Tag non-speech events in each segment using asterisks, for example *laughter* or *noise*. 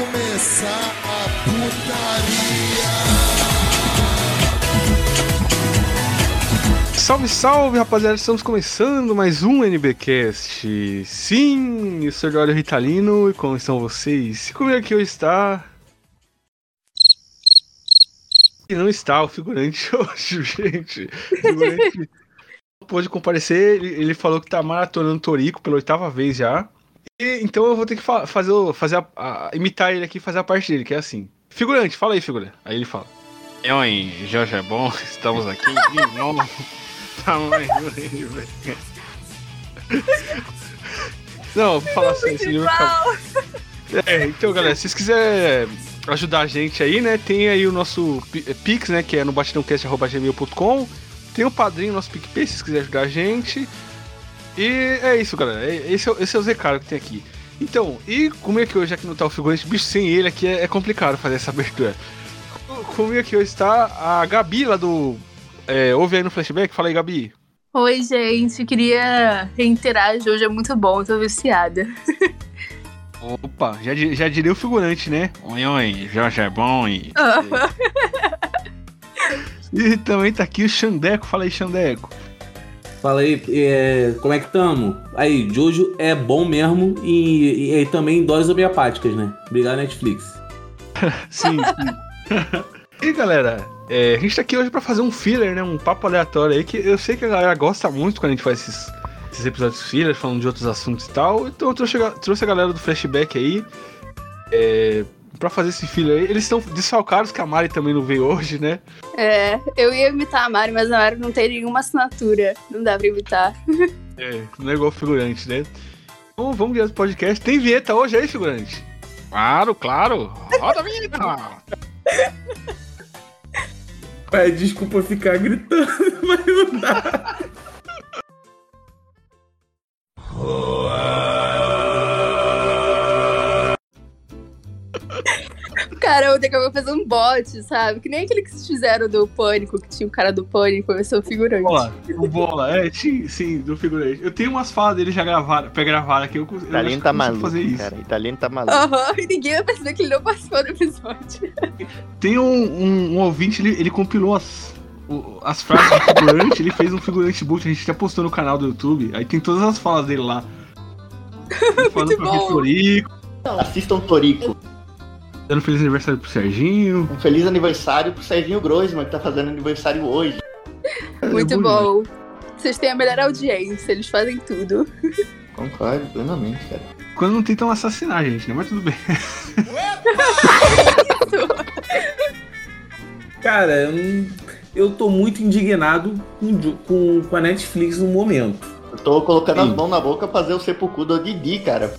começar a putaria. Salve, salve, rapaziada! Estamos começando mais um NBcast. Sim, eu sou o Jório Ritalino e como estão vocês? Comigo aqui hoje está. E não está o figurante *laughs* hoje, gente. O figurante *laughs* não pôde comparecer, ele, ele falou que tá maratonando Torico pela oitava vez já. E, então eu vou ter que fa fazer, o- fazer a- a- imitar ele aqui e fazer a parte dele, que é assim. Figurante, fala aí, figurante. Aí ele fala. Oi, Jorge é bom, *laughs* estamos aqui de novo. *laughs* Tamanho velho. Não, vou falar assim, esse livro É, então, galera, se vocês quiserem ajudar a gente aí, né, tem aí o nosso eh, Pix, né, que é no batidãocast.gmail.com. Tem o padrinho, nosso PicPay, se vocês quiserem ajudar a gente. E é isso, galera. É- Esse é, o- esse é o Zecaro que tem aqui. Então, e comigo aqui hoje, aqui não tá o figurante, bicho, sem ele aqui é, é complicado fazer essa abertura. Co- Comigo aqui hoje está a Gabi lá do. É, ouve aí no flashback, fala aí, Gabi. Oi, gente. Queria reiterar, hoje é muito bom, tô viciada. *laughs* Opa, já, já diria o figurante, né? Oi, oi, Jorge é bom e. E também tá aqui o Xandeco, fala aí, Xandeco. Fala aí, é, como é que tamo? Aí, Jojo é bom mesmo e, e, e também em doses homeopáticas, né? Obrigado, Netflix. *laughs* Sim, sim. *laughs* e galera, é, a gente tá aqui hoje pra fazer um filler, né? Um papo aleatório aí, que eu sei que a galera gosta muito quando a gente faz esses, esses episódios filler, falando de outros assuntos e tal. Então eu trouxe, trouxe a galera do flashback aí. É, pra fazer esse filler aí. Eles estão desfalcados, que a Mari também não veio hoje, né? É, eu ia imitar a Mari, mas a Mari não tem nenhuma assinatura. Não dá pra imitar. *laughs* É, não é igual figurante, né? Então vamos direto pro podcast. Tem vinheta hoje aí, figurante? Claro, claro. Roda a vinheta. *laughs* É, desculpa ficar gritando, *laughs* mas não dá. Cara, eu vou ter que fazer um bot, sabe? Que nem aquele que vocês fizeram do Pânico, que tinha o cara do Pânico, eu sou o figurante. Bola, o bola, é, sim, sim, do figurante. Eu tenho umas falas dele já gravadas, pra gravar aqui. Eu, eu acho Italiano tá consigo maluco, fazer isso. cara. Italiano tá maluco. Aham, e ninguém vai perceber que ele não participou do episódio. Tem um, um, um ouvinte, ele, ele compilou as, o- as frases do figurante, ele fez um figurante boot, a gente até postou no canal do YouTube. Aí tem todas as falas dele lá. Ele *laughs* Falando Muito pra bom. Vitorico, Assistam Torico. Dando feliz aniversário pro Serginho. Um feliz aniversário pro Serginho Groisman, que tá fazendo aniversário hoje. *laughs* Muito É bom. Vocês têm a melhor audiência, eles fazem tudo. Concordo plenamente, cara. Quando não tentam assassinar a gente, né? Mas tudo bem. *laughs* Cara, eu, não- eu tô muito indignado com, com, com a Netflix no momento. Eu tô colocando Sim. as mãos na boca pra fazer o sepulcro do Didi, cara.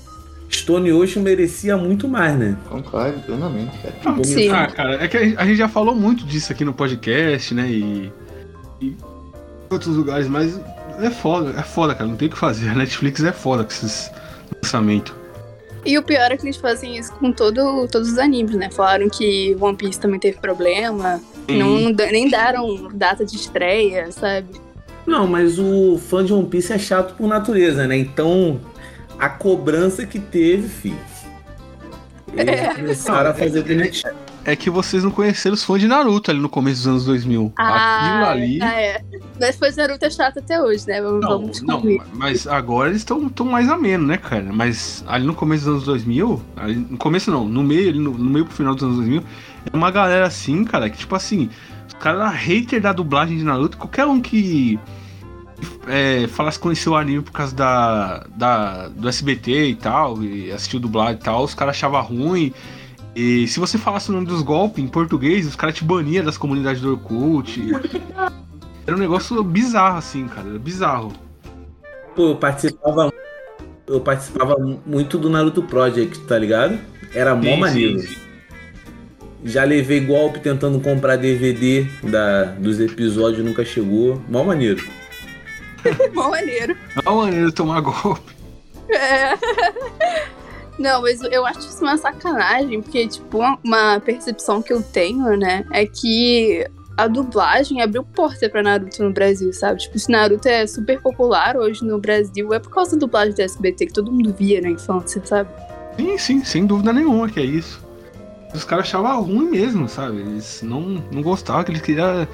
Stone Ocean merecia muito mais, né? Concordo plenamente, cara. Tipo, Sim. Ah, cara, é que a gente, já falou muito disso aqui no podcast, né? E. e em outros lugares, mas é foda, é foda, cara. Não tem o que fazer. A Netflix é foda com esses lançamentos. E o pior é que eles fazem isso com todo, todos os animes, né? Falaram que One Piece também teve problema, não, nem deram data de estreia, sabe? Não, mas o fã de One Piece é chato por natureza, né? Então, a cobrança que teve, filho. Eles É. começaram a fazer demitido. É que vocês não conheceram os fãs de Naruto ali no começo dos anos 2000. Aquilo ali. Ah, é. Mas foi Naruto é chato até hoje, né? Vamos, Não, vamos não, mas agora eles estão tão mais ameno, né, cara? Mas ali no começo dos anos 2000, ali, no começo não, no meio, ali no, no meio pro final dos anos 2000, é uma galera assim, cara, que tipo assim, os caras eram hater da dublagem de Naruto, qualquer um que é, falasse que conheceu o anime por causa da, da, do SBT e tal, e assistiu dublagem e tal, os caras achavam ruim. E se você falasse o nome dos golpes em português, os caras te baniam das comunidades do Orkut. *laughs* Era um negócio bizarro, assim, cara. Era bizarro. Pô, eu participava. Eu participava muito do Naruto Project, tá ligado? Era mó Sim, maneiro. sim, sim. Já levei golpe tentando comprar DVD da, dos episódios, nunca chegou. Mó maneiro. *laughs* Mó maneiro. Uma maneira de tomar golpe. É. *laughs* Não, mas eu acho isso uma sacanagem, porque, tipo, uma, percepção que eu tenho, né, é que a dublagem abriu porta pra Naruto no Brasil, sabe? Tipo, se Naruto é super popular hoje no Brasil, é por causa da dublagem do SBT que todo mundo via na infância, sabe? Sim, sim, sem dúvida nenhuma que é isso. Os caras achavam ruim mesmo, sabe? Eles não, não gostavam, que eles queriam.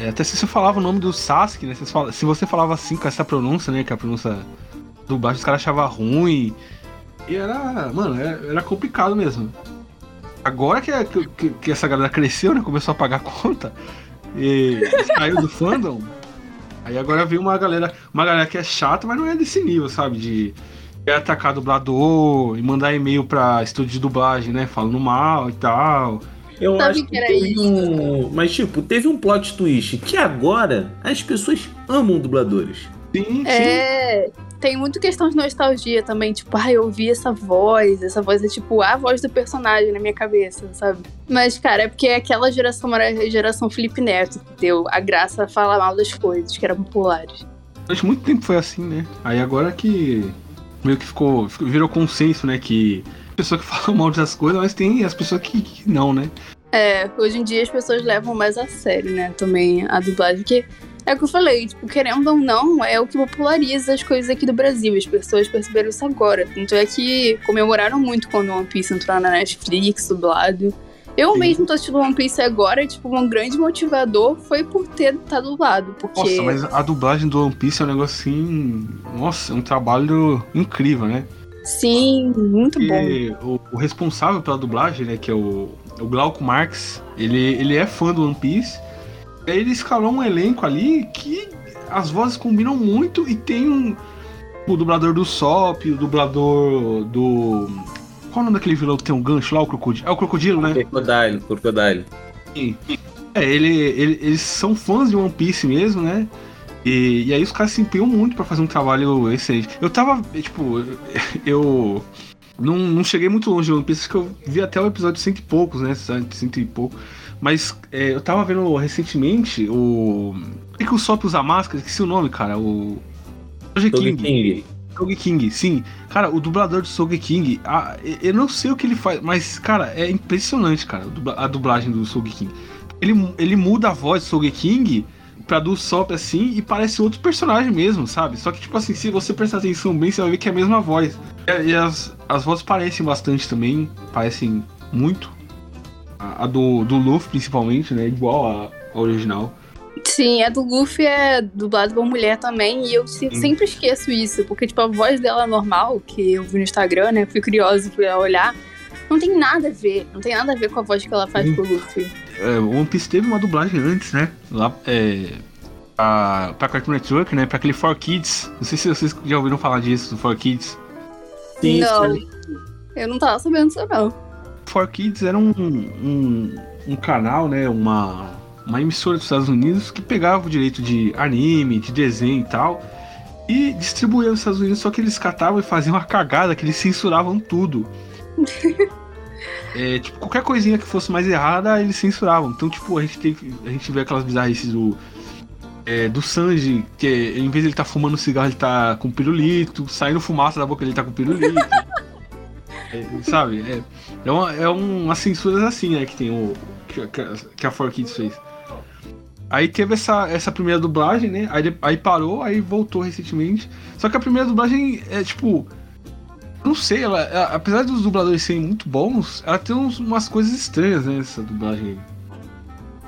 É, até se você falava o nome do Sasuke, né? Se você falava assim com essa pronúncia, né? Que é a pronúncia do baixo, os caras achavam ruim. E era. Mano, era, era complicado mesmo. Agora que, que, que- que essa galera cresceu, né? Começou a pagar *laughs* conta. E saiu do fandom. Aí agora veio uma galera. Uma galera que é chata, mas não é desse nível, sabe? De quer atacar dublador e mandar e-mail pra estúdio de dublagem, né? Falando mal e tal. Eu Sabe acho que que teve isso? um. Mas, tipo, teve um plot twist que agora as pessoas amam dubladores. Sim, sim. É. Tem muito questão de nostalgia também, tipo, ai, eu ouvi essa voz, essa voz é tipo a voz do personagem na minha cabeça, sabe? Mas, cara, é porque aquela geração era a geração Felipe Neto, que deu a graça a falar mal das coisas que eram populares. Durante muito tempo foi assim, né? Aí agora que meio que ficou- virou consenso, né? Que pessoa que *laughs* fala mal das coisas, mas tem as pessoas que, que não, né? É, hoje em dia as pessoas levam mais a sério, né, também a dublagem, porque é o que eu falei, tipo, querendo ou não, é o que populariza as coisas aqui do Brasil. As pessoas perceberam isso agora. Tanto é que comemoraram muito quando One Piece entrou na Netflix, dublado. Eu Sim. mesmo tô assistindo One Piece agora, tipo, um grande motivador foi por ter tá dublado. Porque. Nossa, mas a dublagem do One Piece é um negócio assim. Nossa, é um trabalho incrível, né? Sim, muito bom. O, o responsável pela dublagem, né, que é o, o Glauco Marx, ele, ele é fã do One Piece. E aí ele escalou um elenco ali que as vozes combinam muito e tem um. O dublador do Sop, o dublador do. Qual o nome daquele vilão que tem um gancho lá? O crocodilo. É o crocodilo, né? Crocodile, Crocodile. É, ele, ele- eles são fãs de One Piece mesmo, né? E, e aí os caras se empenham muito pra fazer um trabalho excelente. Eu tava, tipo, *laughs* eu não, não cheguei muito longe de One Piece, que eu vi até o episódio cento e poucos, né? Cento e pouco. Mas é, eu tava vendo recentemente o. Por que o Sop usa máscara? Esqueci o nome, cara. O. Toby King. King. Sim. Cara, o dublador do Soge King, eu não sei o que ele faz, mas, cara, é impressionante, cara, a dublagem do Soge King. Ele, ele muda a voz do Soge King pra do Sop assim e parece outro personagem mesmo, sabe? Só que, tipo assim, se você prestar atenção bem, você vai ver que é a mesma voz. E, e as, as vozes parecem bastante também, parecem muito. A, a do, do Luffy, principalmente, né? Igual a, a original. Sim, a do Luffy é dublado por mulher também, e eu se- sempre esqueço isso, porque, tipo, a voz dela normal, que eu vi no Instagram, né? Fui curiosa, fui olhar. Não tem nada a ver, não tem nada a ver com a voz que ela faz Sim. pro Luffy. É, o One Piece teve uma dublagem antes, né? Lá, é, pra, pra Cartoon Network, né? Pra aquele 4Kids. Não sei se vocês já ouviram falar disso, do 4Kids. Sim, não, sim. eu não tava sabendo disso, não. 4Kids era um, um, um canal, né? Uma, uma emissora dos Estados Unidos que pegava o direito de anime, de desenho e tal. E distribuía nos Estados Unidos, só que eles catavam e faziam uma cagada, que eles censuravam tudo. *laughs* É, tipo, qualquer coisinha que fosse mais errada, eles censuravam. Então, tipo, a gente tem a gente vê aquelas bizarrices do é, do Sanji, que é, em vez de ele tá fumando cigarro, ele tá com pirulito, saindo fumaça da boca, ele tá com pirulito. *laughs* É, sabe? É, é, uma, é um- umas censuras assim, né, que tem o. que, que a- a 4Kids fez. Aí teve essa, essa primeira dublagem, né? Aí, aí parou, aí voltou recentemente. Só que a primeira dublagem é tipo. Não sei, ela, ela- apesar dos dubladores serem muito bons, ela tem uns- umas coisas estranhas, né? Essa dublagem.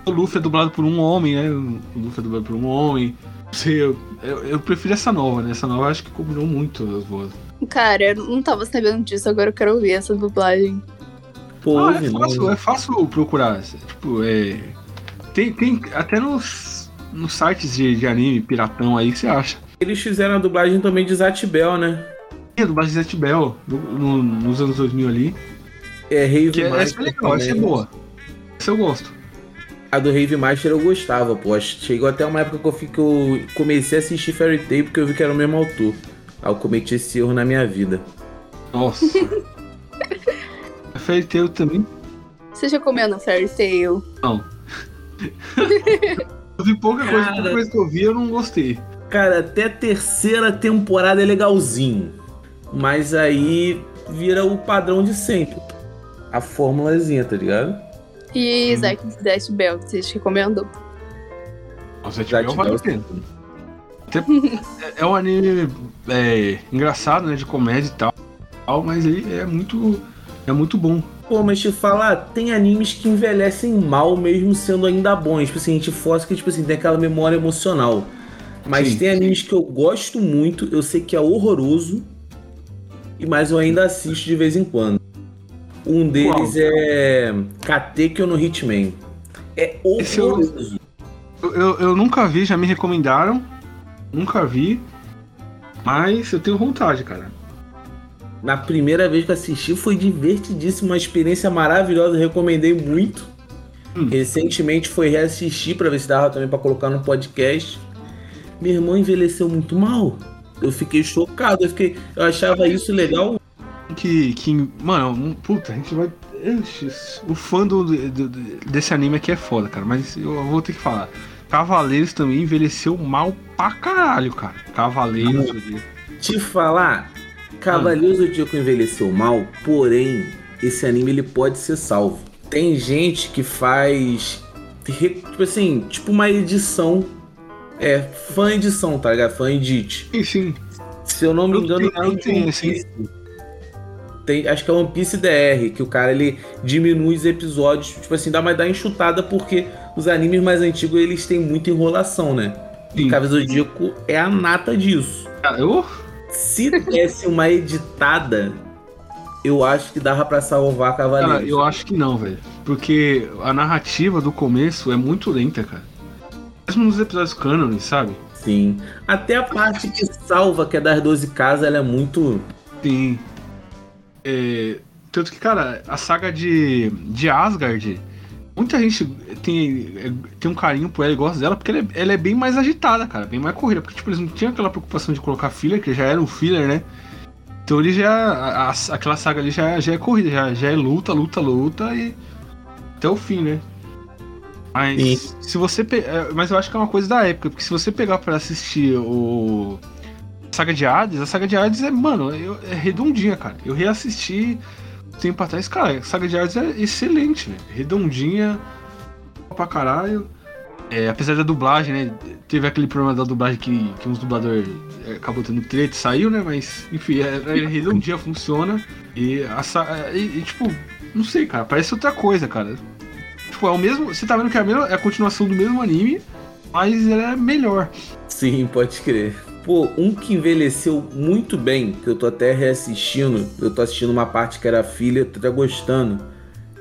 O Luffy é dublado por um homem, né? O Luffy é dublado por um homem. Não sei, eu, eu, eu prefiro essa nova, né? Essa nova eu acho que combinou muito as vozes. Cara, eu não tava sabendo disso, agora eu quero ouvir essa dublagem. Pô, Ah, é, fácil, é fácil procurar. Tipo, é. Tem, tem até nos, nos sites de, de anime, piratão aí, que você acha. Eles fizeram a dublagem também de Zatibel, né? Dublagem de Zet Bell, no- no- nos anos 2000 ali. É, Rave é, essa Master. é legal, essa é boa. Essa eu gosto. A do Rave Master eu gostava, pô. Chegou até uma época que eu, fi- que eu comecei a assistir Fairy Tail porque eu vi que era o mesmo autor. Aí eu cometi esse erro na minha vida. Nossa. *laughs* a Fairy Tail também. Você já comeu no Fairy Tail? Não. *laughs* eu vi pouca coisa, Cara. pouca coisa que eu vi eu não gostei. Cara, até a terceira temporada é legalzinho. Mas aí vira o padrão de sempre. A fórmulazinha, tá ligado? E Hum. Zack Death Bell, você recomendou? Nossa, Zet Zet Bell vale a pena. É- é um anime é, engraçado, né? De comédia e tal. Mas ele é muito. É muito bom. Pô, mas te falar, tem animes que envelhecem mal mesmo sendo ainda bons. Tipo assim, a gente força que tipo assim, tem aquela memória emocional. Mas Sim. tem animes que eu gosto muito, eu sei que é horroroso, mas eu ainda assisto de vez em quando. Um deles é Katekyo no Hitman. É horroroso. Eu, eu, eu nunca vi, já me recomendaram. Nunca vi. Mas eu tenho vontade, cara. Na primeira vez que assisti foi divertidíssimo, uma experiência maravilhosa, recomendei muito. Hum. Recentemente foi reassistir pra ver se dava também pra colocar no podcast. Meu irmão envelheceu muito mal. Eu fiquei chocado, eu fiquei, eu achava isso legal. Que, que mano, puta, a gente vai. O fã do, do- desse anime aqui é foda, cara. Mas eu vou ter que falar. Cavaleiros também envelheceu mal pra caralho, cara. Cavaleiros. Te falar, Cavaleiros do Zodíaco envelheceu mal, porém, esse anime ele pode ser salvo. Tem gente que faz tipo assim, tipo uma edição é, fã edição, tá ligado? Fã edit. Sim, sim. Se eu não me Eu engano, tenho- eu tem tenho. Piece. Tem, acho que é One Piece DR, que o cara ele diminui os episódios, tipo assim, dá uma dá enxutada porque os animes mais antigos eles têm muita enrolação, né? Sim. E do Zodíaco é a nata disso. Cara, eu, Se desse uma editada, eu acho que dava pra salvar Cavaleiros. cara, eu acho que não, velho. Porque a narrativa do começo é muito lenta, cara. Mesmo nos episódios canon, sabe? Sim. Até a parte que salva, que é das 12 casas, ela é muito. Tem. É, tanto que, cara, a saga de, de Asgard, muita gente tem, é, tem um carinho por ela e gosta dela, porque ela é, ela é bem mais agitada, cara, bem mais corrida. Porque, tipo, eles não tinham aquela preocupação de colocar filler, que já era um filler, né? Então ele já. a- a- aquela saga ali já, já é corrida, já, já é luta, luta, luta e. Até o fim, né? Mas se você. pe- é, Mas eu acho que é uma coisa da época, porque se você pegar pra assistir o. Saga de Hades, a saga de Hades é, mano, eu- é redondinha, cara. Eu reassisti tempo atrás, cara, a saga de Hades é excelente, velho. Redondinha pra caralho. É, apesar da dublagem, né? Teve aquele problema da dublagem que, que uns dubladores é, acabou tendo treta e saiu, né? Mas, enfim, é, é redondinha, funciona. E, a, e, e, tipo, não sei, cara, parece outra coisa, cara. Tipo, é o mesmo. Você tá vendo que é a, mesma, é a continuação do mesmo anime, mas ela é melhor. Sim, pode crer. Pô, um que envelheceu muito bem, que eu tô até reassistindo, eu tô assistindo uma parte que era filha, tô até gostando.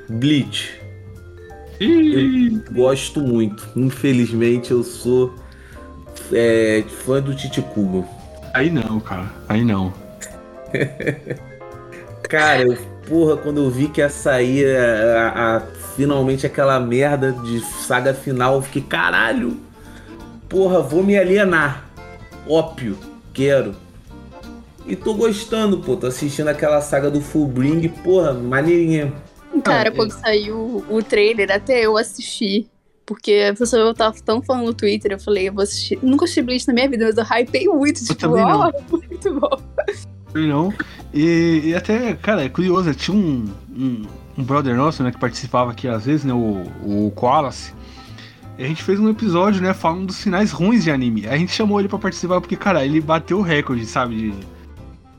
Bleach. Ih, Gosto muito. Infelizmente eu sou é, fã do Titicubo. aí não, cara. Aí não. *laughs* Cara, eu, porra, quando eu vi que ia sair a, a- a- finalmente aquela merda de saga final, eu fiquei, caralho! Porra, vou me alienar. Ópio, quero. E tô gostando, pô. Tô assistindo aquela saga do Fullbring, porra, maneirinha. Cara, é- quando saiu o trailer, até eu assisti. Porque a pessoa eu tava tão falando no Twitter, eu falei, eu vou assistir. Nunca assisti Bleach na minha vida, mas eu hypei muito. Tipo, também não. *laughs* ó, muito bom. Não. E, e até, cara, é curioso, tinha um, um, um brother nosso, né, que participava aqui às vezes, né, o, o Koalas. E a gente fez um episódio, né, falando dos finais ruins de anime. A gente chamou ele pra participar porque, cara, ele bateu o recorde, sabe,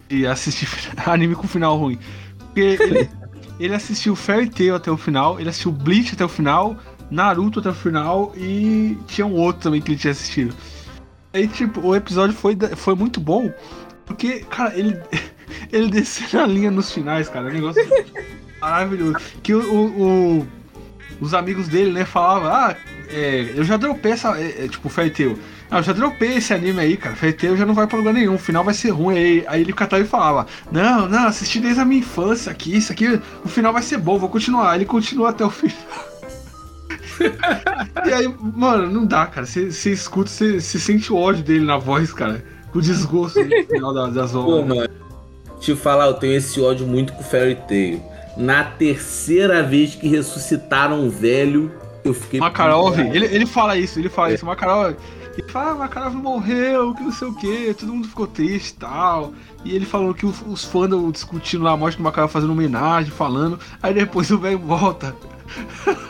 de, de assistir *laughs* anime com final ruim. Porque ele, *laughs* ele assistiu Fairy Tail até o final, ele assistiu Bleach até o final, Naruto até o final e tinha um outro também que ele tinha assistido. Aí, tipo, o episódio foi, foi muito bom, porque, cara, ele, *laughs* ele desceu na linha nos finais, cara. É um negócio maravilhoso. Que o, o- o- os amigos dele, né, falavam, ah, é, eu já dropei essa. é, é, tipo, Fairy. Ah, eu já dropei esse anime aí, cara. Fairy já não vai pra lugar nenhum. O final vai ser ruim. Aí, aí ele catava e falava: Não, não, assisti desde a minha infância aqui. Isso aqui, o final vai ser bom, vou continuar. Ele continua até o final. *laughs* e aí, mano, não dá, cara. Você escuta, você sente o ódio dele na voz, cara. O desgosto no final da- das Pô, obras. mano, te falar, eu tenho esse ódio muito com o Fairy Tail. Na terceira vez que ressuscitaram o velho, eu fiquei. Makarov, ele, ele fala isso, ele fala isso. Makarov, ele fala, ah, Makarov morreu, que não sei o que, todo mundo ficou triste e tal. E ele falou que os, os fãs estavam discutindo lá a morte do Makarov fazendo homenagem, falando. Aí depois o velho volta. *laughs*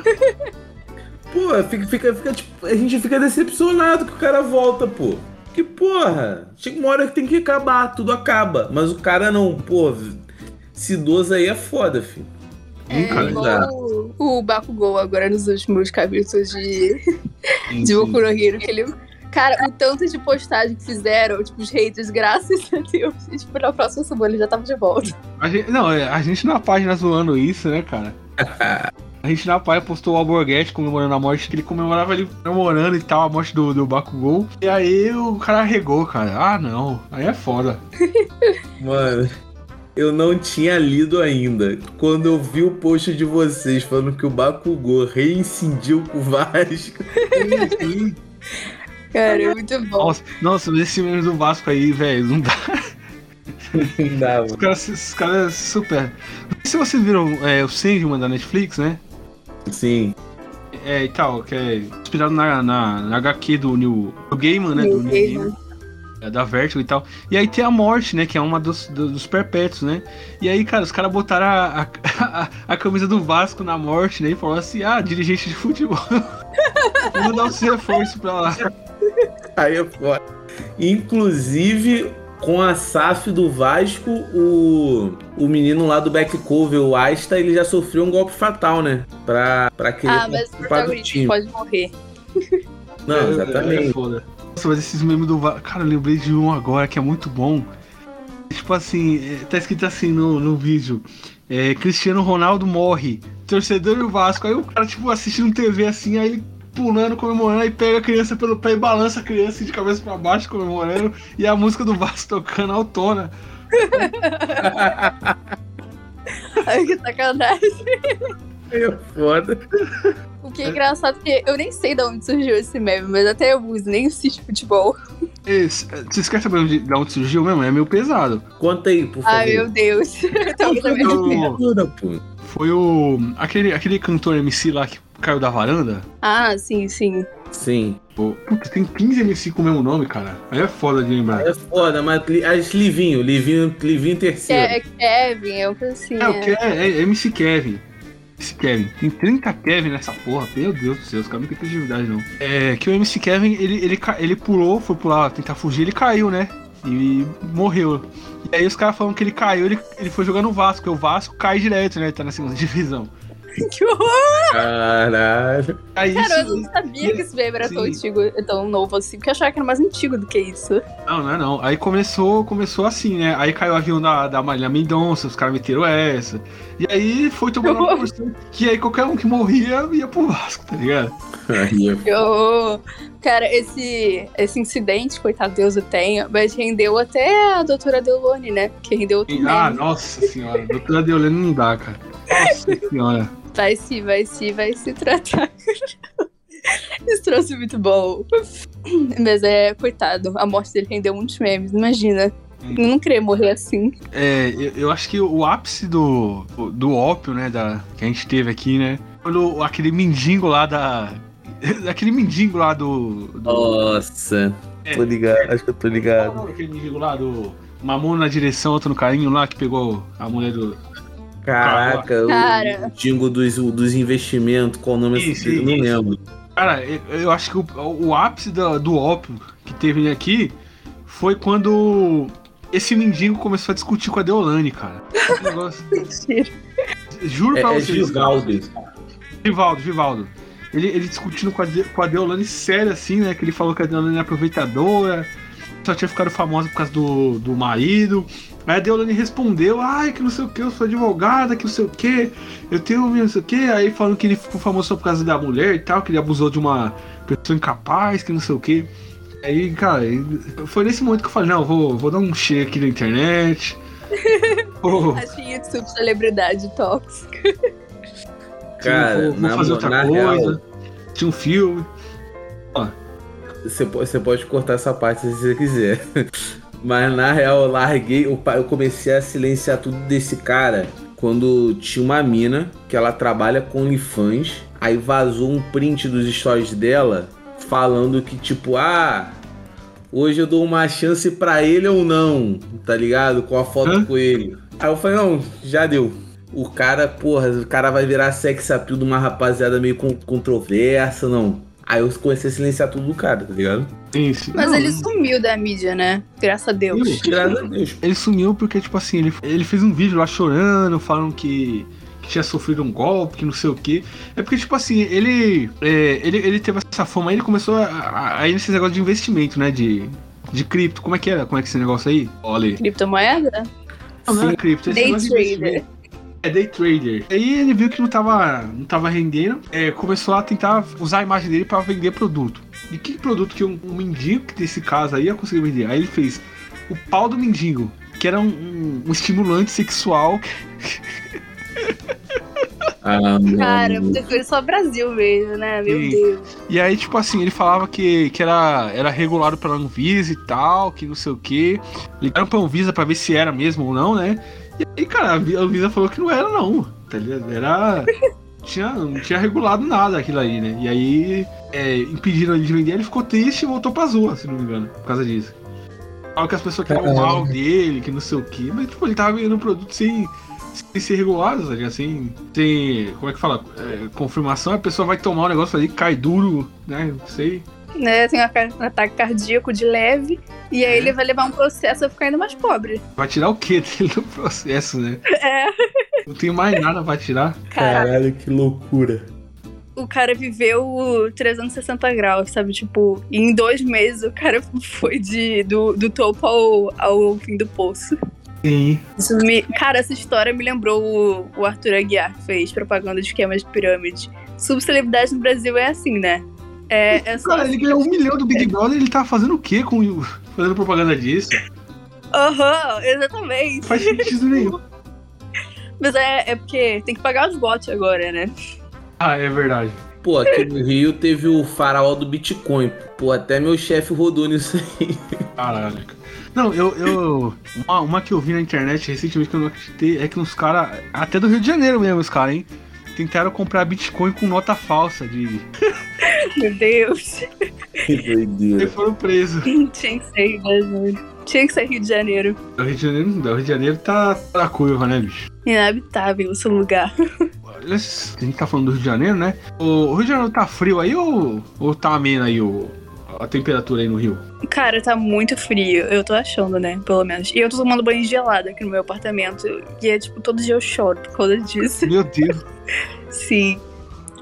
Pô, fica, fica, fica, tipo, a gente fica decepcionado que o cara volta, pô. Que porra, chega uma hora que tem que acabar, tudo acaba. Mas o cara não, pô, esse idoso aí é foda, filho. Cara. igual o, o Bakugou agora nos últimos capítulos de, Sim, de. Boku no Hero, que ele... Cara, o tanto de postagem que fizeram, tipo, os haters, graças a Deus. E, *laughs* tipo, na próxima semana ele já tava de volta. A gente, não, é, a gente na página zoando isso, né, cara? *laughs* A gente na página postou o Alborguete comemorando a morte, que ele comemorava ele comemorando e tal, a morte do, do Bakugou. E aí o cara arregou, cara. Ah, não. Aí é foda. *laughs* Mano, eu não tinha lido ainda. Quando eu vi o post de vocês falando que o Bakugou reincidiu com o Vasco. *laughs* Cara, é muito bom. Nossa, nossa, mas esse meme do Vasco aí, velho, não dá. Não dava. Os caras, os caras super. Se vocês viram é, o Sandman da Netflix, né? Sim. É, e tal, que é inspirado na, na, na HQ do New, do Gaiman, né? Do Neil Neil Gaiman. Gaiman. É, da Vertigo e tal. E aí tem a morte, né? Que é uma dos, do- dos perpétuos, né? E aí, cara, os caras botaram a, a, a camisa do Vasco na morte, né? E falaram assim: ah, dirigente de futebol. *laughs* Vou dar um reforço pra lá. Aí é foda. Inclusive, com a SAF do Vasco, o, o menino lá do back cover, o Asta, ele já sofreu um golpe fatal, né? Pra, pra querer Ah, mas o protagonista time. pode morrer. *laughs* Não, É, é exatamente. foda. Nossa, mas esses memes do Vasco. Cara, eu lembrei de um agora que é muito bom. Tipo assim, é, tá escrito assim no, no vídeo. É, Cristiano Ronaldo morre. Torcedor do Vasco. Aí o cara, tipo, assistindo TV assim, aí ele pulando, comemorando, aí pega a criança pelo pé e balança a criança de cabeça pra baixo, comemorando, e a música do Vasco tocando autona. *laughs* Ai, que sacanagem. Aí é foda. O que é engraçado é que eu nem sei de onde surgiu esse meme, mas até eu uso, nem assisto futebol. Esse, vocês querem saber onde, de onde surgiu mesmo? É meio pesado. Conta aí, por favor. Ai, meu Deus. *laughs* Eu- pô. Foi o. aquele, aquele cantor MC lá que caiu da varanda. Ah, sim, sim. Sim. Pô, Putz, tem 15 MC com o mesmo nome, cara. Aí é foda de lembrar. É foda, mas li- as Livinho, Livinho, Livinho terceiro. É, é Kevin, é o que assim. É, o que É. é, é MC Kevin. MC Kevin. Tem 30 Kevin nessa porra. Meu Deus do céu, os caras não têm criatividade, não. É que o MC Kevin, ele, ele, ca- ele pulou, foi pular, tentar fugir, ele caiu, né? E morreu. E aí os caras falam que ele caiu, ele, ele foi jogar no Vasco, porque o Vasco cai direto, né? Tá na segunda *laughs* divisão. *laughs* Que horror! Caralho. Aí Cara, eu não sabia que esse meme era tão antigo, tão novo assim, porque eu achava que era mais antigo do que isso. Não, não é não. Aí começou, começou assim, né? Aí caiu o avião da, da Marília Mendonça, os caras meteram essa. E aí foi tomando uma *laughs* porção que aí qualquer um que morria ia pro Vasco, tá ligado? Horror! Cara, esse, esse incidente, coitado Deus o tenha, mas rendeu até a doutora Delone, né? Que rendeu outro E- ah, meme. nossa senhora, doutora Deolane não dá, cara. Nossa *laughs* senhora. Vai se, vai se, vai se tratar. *laughs* Isso trouxe muito bom. Mas é, coitado, a morte dele rendeu muitos memes, imagina. Eu não queria morrer assim. É, eu, eu acho que o ápice do, do ópio, né, da, que a gente teve aqui, né? Quando aquele mendigo lá da. *laughs* Aquele mendigo lá do. do Nossa. É. Tô ligado, acho que eu tô é ligado. nome daquele mendigo lá do. Uma mão na direção, outro no carinho lá, que pegou a mulher do. Caraca, Cara. o jingle dos, dos investimentos, qual o nome Isso, desse? Eu não isso. lembro. Cara, eu, acho que o, o ápice do, do ópio que teve aqui foi quando esse mendigo começou a discutir com a Deolane, cara. Esse *laughs* negócio- Mentira. Juro É, pra é vocês. Gisvaldo. Vivaldo, Vivaldo. Ele, ele discutindo com a, De, com a Deolane sério, assim, né? Que ele falou que a Deolane é aproveitadora, só tinha ficado famosa por causa do, do marido. Aí a Deolane respondeu, ai, que não sei o que, eu sou advogada, que não sei o que, eu tenho não sei o que. Aí falando que ele ficou famoso só por causa da mulher e tal, que ele abusou de uma pessoa incapaz, que não sei o que. Aí, cara, foi nesse momento que eu falei, não, vou, vou dar um cheio aqui na internet. *laughs* Vou, Achei isso celebridade tóxica. Cara, vou, vou na, fazer outra coisa. real, Tinha um filme. Você, po- você pode cortar essa parte se você quiser. *laughs* Mas na real, eu larguei, eu, eu comecei a silenciar tudo desse cara quando tinha uma mina que ela trabalha com OnlyFans. Aí vazou um print dos stories dela falando que, tipo, ah, hoje eu dou uma chance pra ele ou não, tá ligado? Com a foto Hã? com ele. Aí eu falei, não, já deu. O cara, porra, o cara vai virar sex appeal de uma rapaziada meio con- controversa, não. Aí eu comecei a silenciar tudo do cara, tá ligado? Sim, sim. Mas Não, ele sumiu da mídia, né? Graças a Deus. Sumiu. Graças a Deus. Ele sumiu porque, tipo assim, ele, ele fez um vídeo lá chorando, falando que, que tinha sofrido um golpe, que não sei o quê. É porque, tipo assim, ele, é, ele, ele teve essa fama aí, ele começou a, a, a ir nesse negócio de investimento, né? De, de cripto. Como é que era? Como é que é esse negócio aí? Olha. Criptomoeda? Não, não era cripto, esse Day negócio de trader. investimento. É day trader. Aí ele viu que não tava, não tava rendendo, é, começou a tentar usar a imagem dele pra vender produto. E que produto que um, um mendigo, que desse caso aí, ia conseguir vender? Aí ele fez o pau do mendigo, que era um, um- um estimulante sexual. *laughs* Ah. Cara, muita coisa só Brasil mesmo, né? Meu Sim. Deus. E aí, tipo assim, ele falava que, que era, era regulado pela Anvisa e tal, que não sei o que. Ligaram pra Anvisa pra ver se era mesmo ou não, né? E aí, cara, a Vi- a Anvisa falou que não era, não. Tá ligado? Era. tinha, não tinha regulado nada aquilo aí, né? E aí é, impediram ele de vender, ele ficou triste e voltou pra zoa, se não me engano, por causa disso. Falaram que as pessoas queriam Caramba. mal dele, que não sei o que, mas tipo, ele tava vendendo um produto sem, sem ser regulado, tá ligado? Sem, sem. Como é que fala? É, confirmação, a pessoa vai tomar um negócio ali, cai duro, né? Não sei. Né, tem um ataque cardíaco de leve. E aí É. ele vai levar um processo a ficar ainda mais pobre. Vai tirar o que *laughs* dele do processo, né? É. Não tem mais nada pra tirar. Cara, Caralho, que loucura. o cara viveu 360 graus, sabe? Tipo, em dois meses o cara *laughs* foi de, do, do topo ao, ao fim do poço. Sim. Isso me- cara, essa história me lembrou o, o Arthur Aguiar, que fez propaganda de esquemas de pirâmide. Subcelebridade no Brasil é assim, né? É, é só. Cara, ele ganhou um milhão do Big Brother ele tá fazendo o quê com fazendo propaganda disso? Aham, exatamente. Não faz sentido nenhum. Mas é, é porque tem que pagar os bots agora, né? Ah, é verdade. Pô, aqui no Rio teve o faraó do Bitcoin. Pô, até meu chefe rodou nisso aí. Caralho. cara. Não, eu. eu uma, uma que eu vi na internet recentemente que eu não acreditei é que uns caras. Até do Rio de Janeiro mesmo, os caras, hein? Tentaram comprar Bitcoin com nota falsa de. *laughs* Meu Deus. Que E doideira. foram presos. *laughs* Tinha que ser, né? Tinha que ser Rio de Janeiro. O Rio de Janeiro não dá. O Rio de Janeiro tá na curva, né, bicho? Inabitável esse lugar. *laughs* Olha, A gente tá falando do Rio de Janeiro, né? O Rio de Janeiro tá frio aí ou, ou tá ameno aí o, a temperatura aí no Rio? Cara, tá muito frio. Eu tô achando, né? Pelo menos. E eu tô tomando banho gelado aqui no meu apartamento. E é tipo, todo dia eu choro por causa disso. Meu Deus. *laughs* Sim.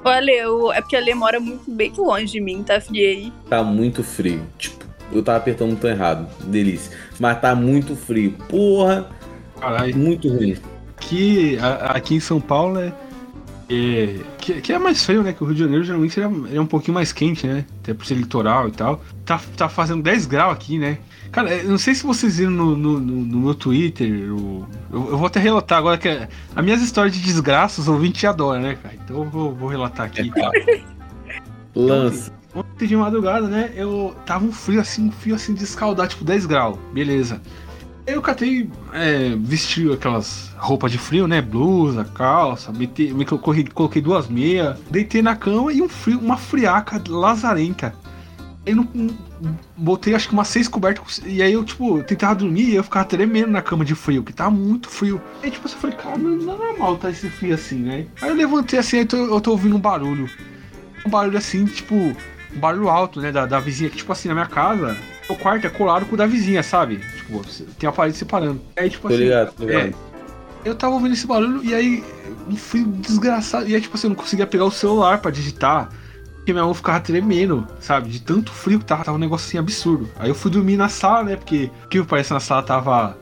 Olha, eu, é porque a Lê mora muito bem longe de mim, tá frio aí. Tá muito frio. Tipo, eu tava apertando o botão errado. Delícia. Mas tá muito frio. Porra, Caralho. muito ruim. Aqui, a- aqui em São Paulo é. É que, que é mais frio, né? Que o Rio de Janeiro geralmente ele é, ele é um pouquinho mais quente, né? Até por ser litoral e tal. Tá, tá fazendo 10 graus aqui, né? Cara, eu não sei se vocês viram no, no, no- no meu Twitter. o- eu, eu vou até relatar agora que é- as minhas histórias de desgraça os ouvintes adoram, né, cara? Então eu vou, vou relatar aqui. Lança. Ontem de madrugada, né? Eu tava um frio assim, um frio assim de escaldar, tipo 10 graus, beleza. Eu catei, é, vesti aquelas roupas de frio, né? Blusa, calça, meti, me coloquei, coloquei duas meias, deitei na cama e um frio, uma friaca lazarenta. Aí não, botei acho que umas seis cobertas, e aí eu, tipo, tentava dormir e eu ficava tremendo na cama de frio, que tava muito frio. Aí, tipo, eu falei, cara, não é normal tá esse frio assim, né? Aí eu levantei assim, aí tô- eu tô ouvindo um barulho. Um barulho assim, tipo, um barulho alto, né, da, da vizinha, que tipo assim, na minha casa, o quarto é colado com o da vizinha, sabe? Tipo, tem a parede separando. Aí, tipo Tô assim, ligado, tô ligado. é, eu tava ouvindo esse barulho e aí, um frio desgraçado. E aí, tipo assim, eu não conseguia pegar o celular pra digitar. Porque minha mão ficava tremendo, sabe? De tanto frio que tava, tava um negócio assim absurdo. Aí eu fui dormir na sala, né? Porque o que parece na sala tava.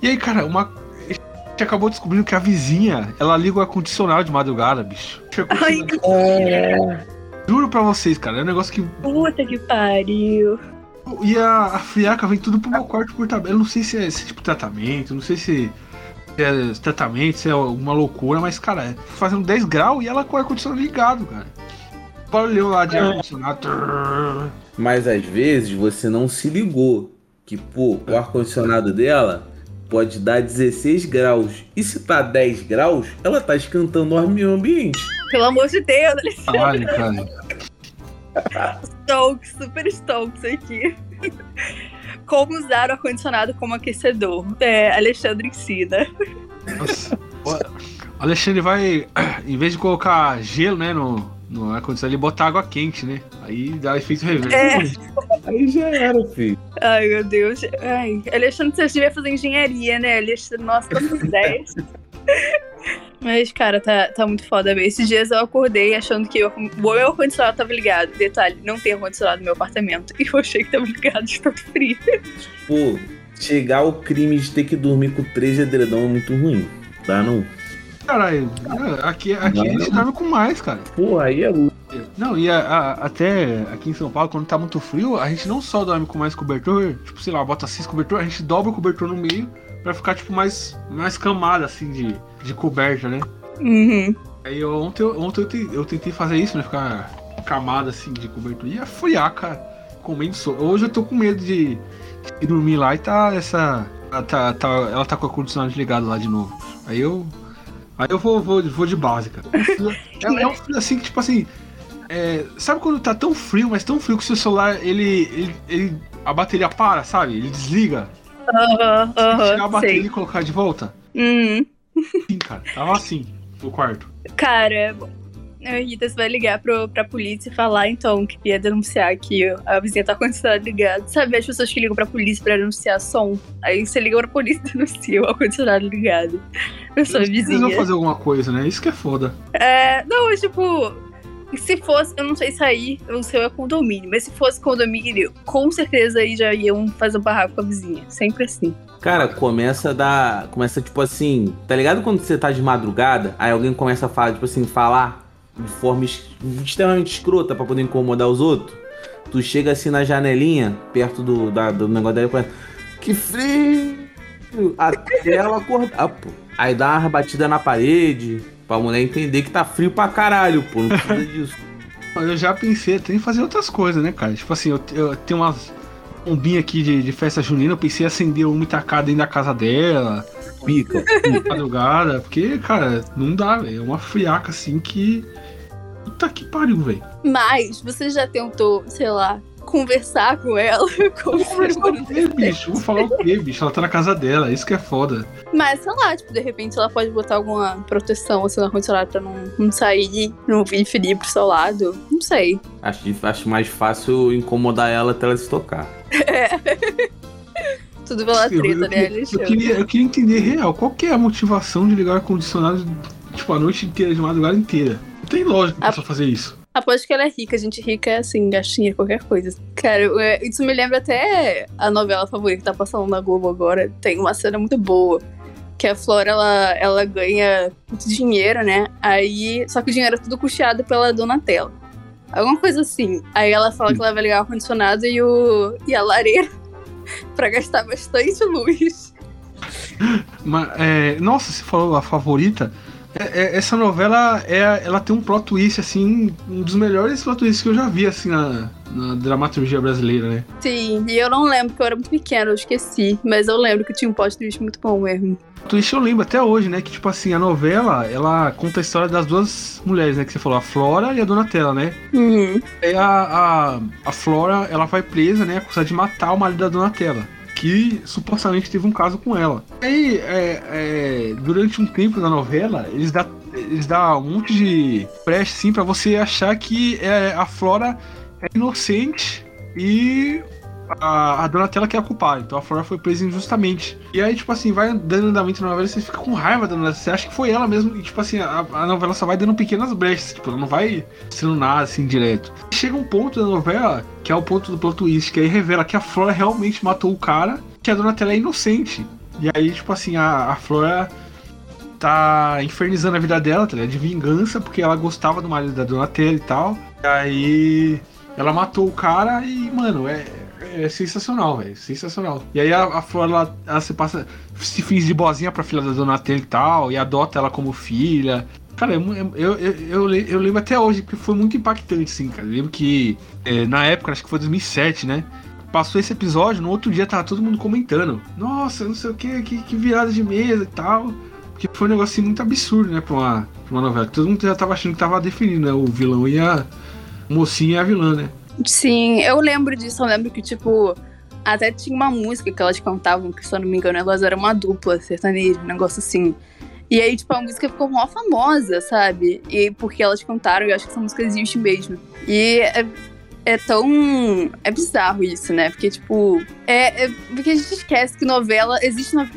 E aí, cara, uma. A gente acabou descobrindo que a vizinha, ela liga o ar-condicionado de madrugada, bicho. Ai, Juro pra vocês, cara, é um negócio que puta que pariu. E a, a friaca vem tudo pro meu quarto por tabela. Eu não sei se é esse tipo de tratamento, não sei se, é tratamento, se é alguma loucura, mas, cara, é fazendo 10 graus e ela com o ar-condicionado ligado, cara. Barulhão lá de ar-condicionado. trrr. Mas às vezes você não se ligou que, pô, o ar-condicionado dela pode dar 16 graus. E se tá 10 graus, ela tá esquentando o meio ambiente. Pelo amor de Deus, Alexandre. Caralho, cara. *laughs* Stokes, super Stokes aqui. Como usar o ar-condicionado como aquecedor? É, Alexandre ensina. Nossa. O Alexandre vai, em vez de colocar gelo, né, no, no ar-condicionado, ele bota água quente, né? Aí dá efeito reverso. É. Aí já era, filho. Ai, meu Deus. Ai, Alexandre, você devia fazer engenharia, né, Alexandre? Nossa, tantas *laughs* ideias. Mas, cara, tá, tá muito foda ver. Esses dias eu acordei achando que eu- o meu ar-condicionado tava ligado. Detalhe, não tem ar-condicionado no meu apartamento. *laughs* E eu achei que tava ligado de tanto frio. Pô, chegar ao crime de ter que dormir com três edredom é muito ruim. Dá não? Caralho, é, aqui, aqui a gente dorme com mais, cara. Pô, aí é. Não, e a- a- até aqui em São Paulo, quando tá muito frio, a gente não só dorme com mais cobertor, tipo, sei lá, bota seis cobertor, a gente dobra o cobertor no meio pra ficar, tipo, mais, mais camada, assim, de, de coberta, né? Uhum. Aí eu- ontem, eu- ontem eu, te- eu tentei fazer isso, né? Ficar camada, assim, de cobertor. E ia friar, cara. Comendo sono. Hoje eu tô com medo de, de dormir lá e tá essa... Ela tá, tá- ela tá com o ar-condicionado ligado lá de novo. Aí eu... Aí eu vou, vou, vou de base, cara. *laughs* É, é um frio assim que, tipo assim... é, sabe quando tá tão frio, mas tão frio que o seu celular, ele, ele, ele- A bateria para, sabe? Ele desliga. Aham, tirar a bateria sei. e colocar de volta. Uhum. Sim, cara. Tava assim, no quarto. Cara, a Rita, você vai ligar pro, pra polícia e falar, então, que ia denunciar que a vizinha tá com o ligado. Sabe, as pessoas que ligam pra polícia pra denunciar som? Aí você liga pra polícia e denuncia o ar-condicionado ligado. Eu sou a Eles vizinha. fazer alguma coisa, né? Isso que é foda. É, não, mas, tipo, se fosse, eu não sei se aí o seu é condomínio, mas se fosse condomínio, com certeza aí já iam fazer um barraco com a vizinha. Sempre assim. Cara, começa a dar. Começa tipo assim. Tá ligado quando você tá de madrugada? Aí alguém começa a falar, tipo assim, falar de forma extremamente escrota pra poder incomodar os outros. Tu chega assim na janelinha, perto do, da- do negócio dela e começa. Que frio! Até ela acordar. Aí dá uma batida na parede, pra mulher entender que tá frio pra caralho, pô. Não precisa *laughs* disso. Eu já pensei até em fazer outras coisas, né, cara? Tipo assim, eu, eu tenho umas bombinhas aqui de, de festa junina, eu pensei em acender uma e tacar dentro da casa dela, Pica. *laughs* madrugada, porque, cara, não dá, velho. É uma friaca assim que. Puta que pariu, velho. Mas você já tentou, sei lá, conversar com ela? *laughs* Como Vou conversar se- o quê, bicho? Vou falar o quê, bicho? Ela tá na casa dela, isso que é foda. Mas, sei lá, tipo, de repente ela pode botar alguma proteção assim no ar-condicionado pra não, não sair, não vir ferir pro seu lado. Não sei. Acho, acho mais fácil incomodar ela até ela se tocar. *laughs* Tudo pela Eu- treta, eu, né, eu, Alexandre? queria, eu queria entender real, qual que é a motivação de ligar o ar-condicionado, tipo, a noite inteira, de madrugada inteira? Não tem lógica pra A- pessoa fazer isso. Aposto que ela é rica, gente rica é assim, gastinha, qualquer coisa. Cara, é, isso me lembra até a novela favorita que tá passando na Globo agora. Tem uma cena muito boa. Que a Flora, ela, ela ganha muito dinheiro, né? Aí. Só que o dinheiro é tudo custeado pela Donatella. Alguma coisa assim. Aí ela fala que ela vai ligar o ar-condicionado e, o, e a lareira *laughs* pra gastar bastante luz. *laughs* Mas, é, nossa, você falou a favorita. É- é- essa novela, é, ela tem um plot twist, assim, um dos melhores plot twists que eu já vi, assim, na, na dramaturgia brasileira, né? Sim, e eu não lembro, porque eu era muito pequena, eu esqueci. Mas eu lembro que tinha um plot twist muito bom mesmo. Twist eu lembro até hoje, né? Que, tipo assim, a novela, ela conta a história das duas mulheres, né? Que você falou, a Flora e a Donatella, né? Uhum. A, a, a Flora, ela vai presa, né? Acusada de matar o marido da Donatella. Que supostamente teve um caso com ela. Aí, é, é, durante um tempo da novela, eles dão eles dá um monte de preste, assim, pra você achar que é, a Flora é inocente e a, a Donatella que é a culpada. Então a Flora foi presa injustamente. E aí, tipo assim, vai dando andamento na novela e você fica com raiva da Donatella. Você acha que foi ela mesmo. E, tipo assim, a, a novela só vai dando pequenas brechas. Tipo, ela não vai sendo nada assim direto. Chega um ponto da novela, que é o ponto do plot twist, que aí revela que a Flora realmente matou o cara, que a Donatella é inocente. E aí, tipo assim, a, a Flora tá infernizando a vida dela, tá ligado? De vingança, porque ela gostava do marido da Donatella e tal. E aí ela matou o cara e, mano, é, é sensacional, velho. Sensacional. E aí a, a Flora, ela, ela se passa. Se finge de boazinha pra filha da Donatella e tal, e adota ela como filha. Cara, eu, eu, eu, eu, le- eu lembro até hoje, porque foi muito impactante, assim, cara. Eu lembro que é, na época, acho que foi 2007, né? Passou esse episódio, no outro dia tava todo mundo comentando. Nossa, não sei o que, que, que virada de mesa e tal. Porque foi um negócio assim, muito absurdo, né, pra uma, pra uma novela. Todo mundo já tava achando que tava definido, né? O vilão e a mocinha e a vilã, né? Sim, eu lembro disso. Eu lembro que, tipo, até tinha uma música que elas cantavam, que se eu não me engano, elas eram uma dupla sertaneja, um negócio assim. E aí, tipo, a música ficou mó famosa, sabe? E porque elas cantaram, eu acho que essa música existe mesmo. E é, é tão. É bizarro isso, né? Porque, tipo. É, é- porque a gente esquece que novela. Existe, no,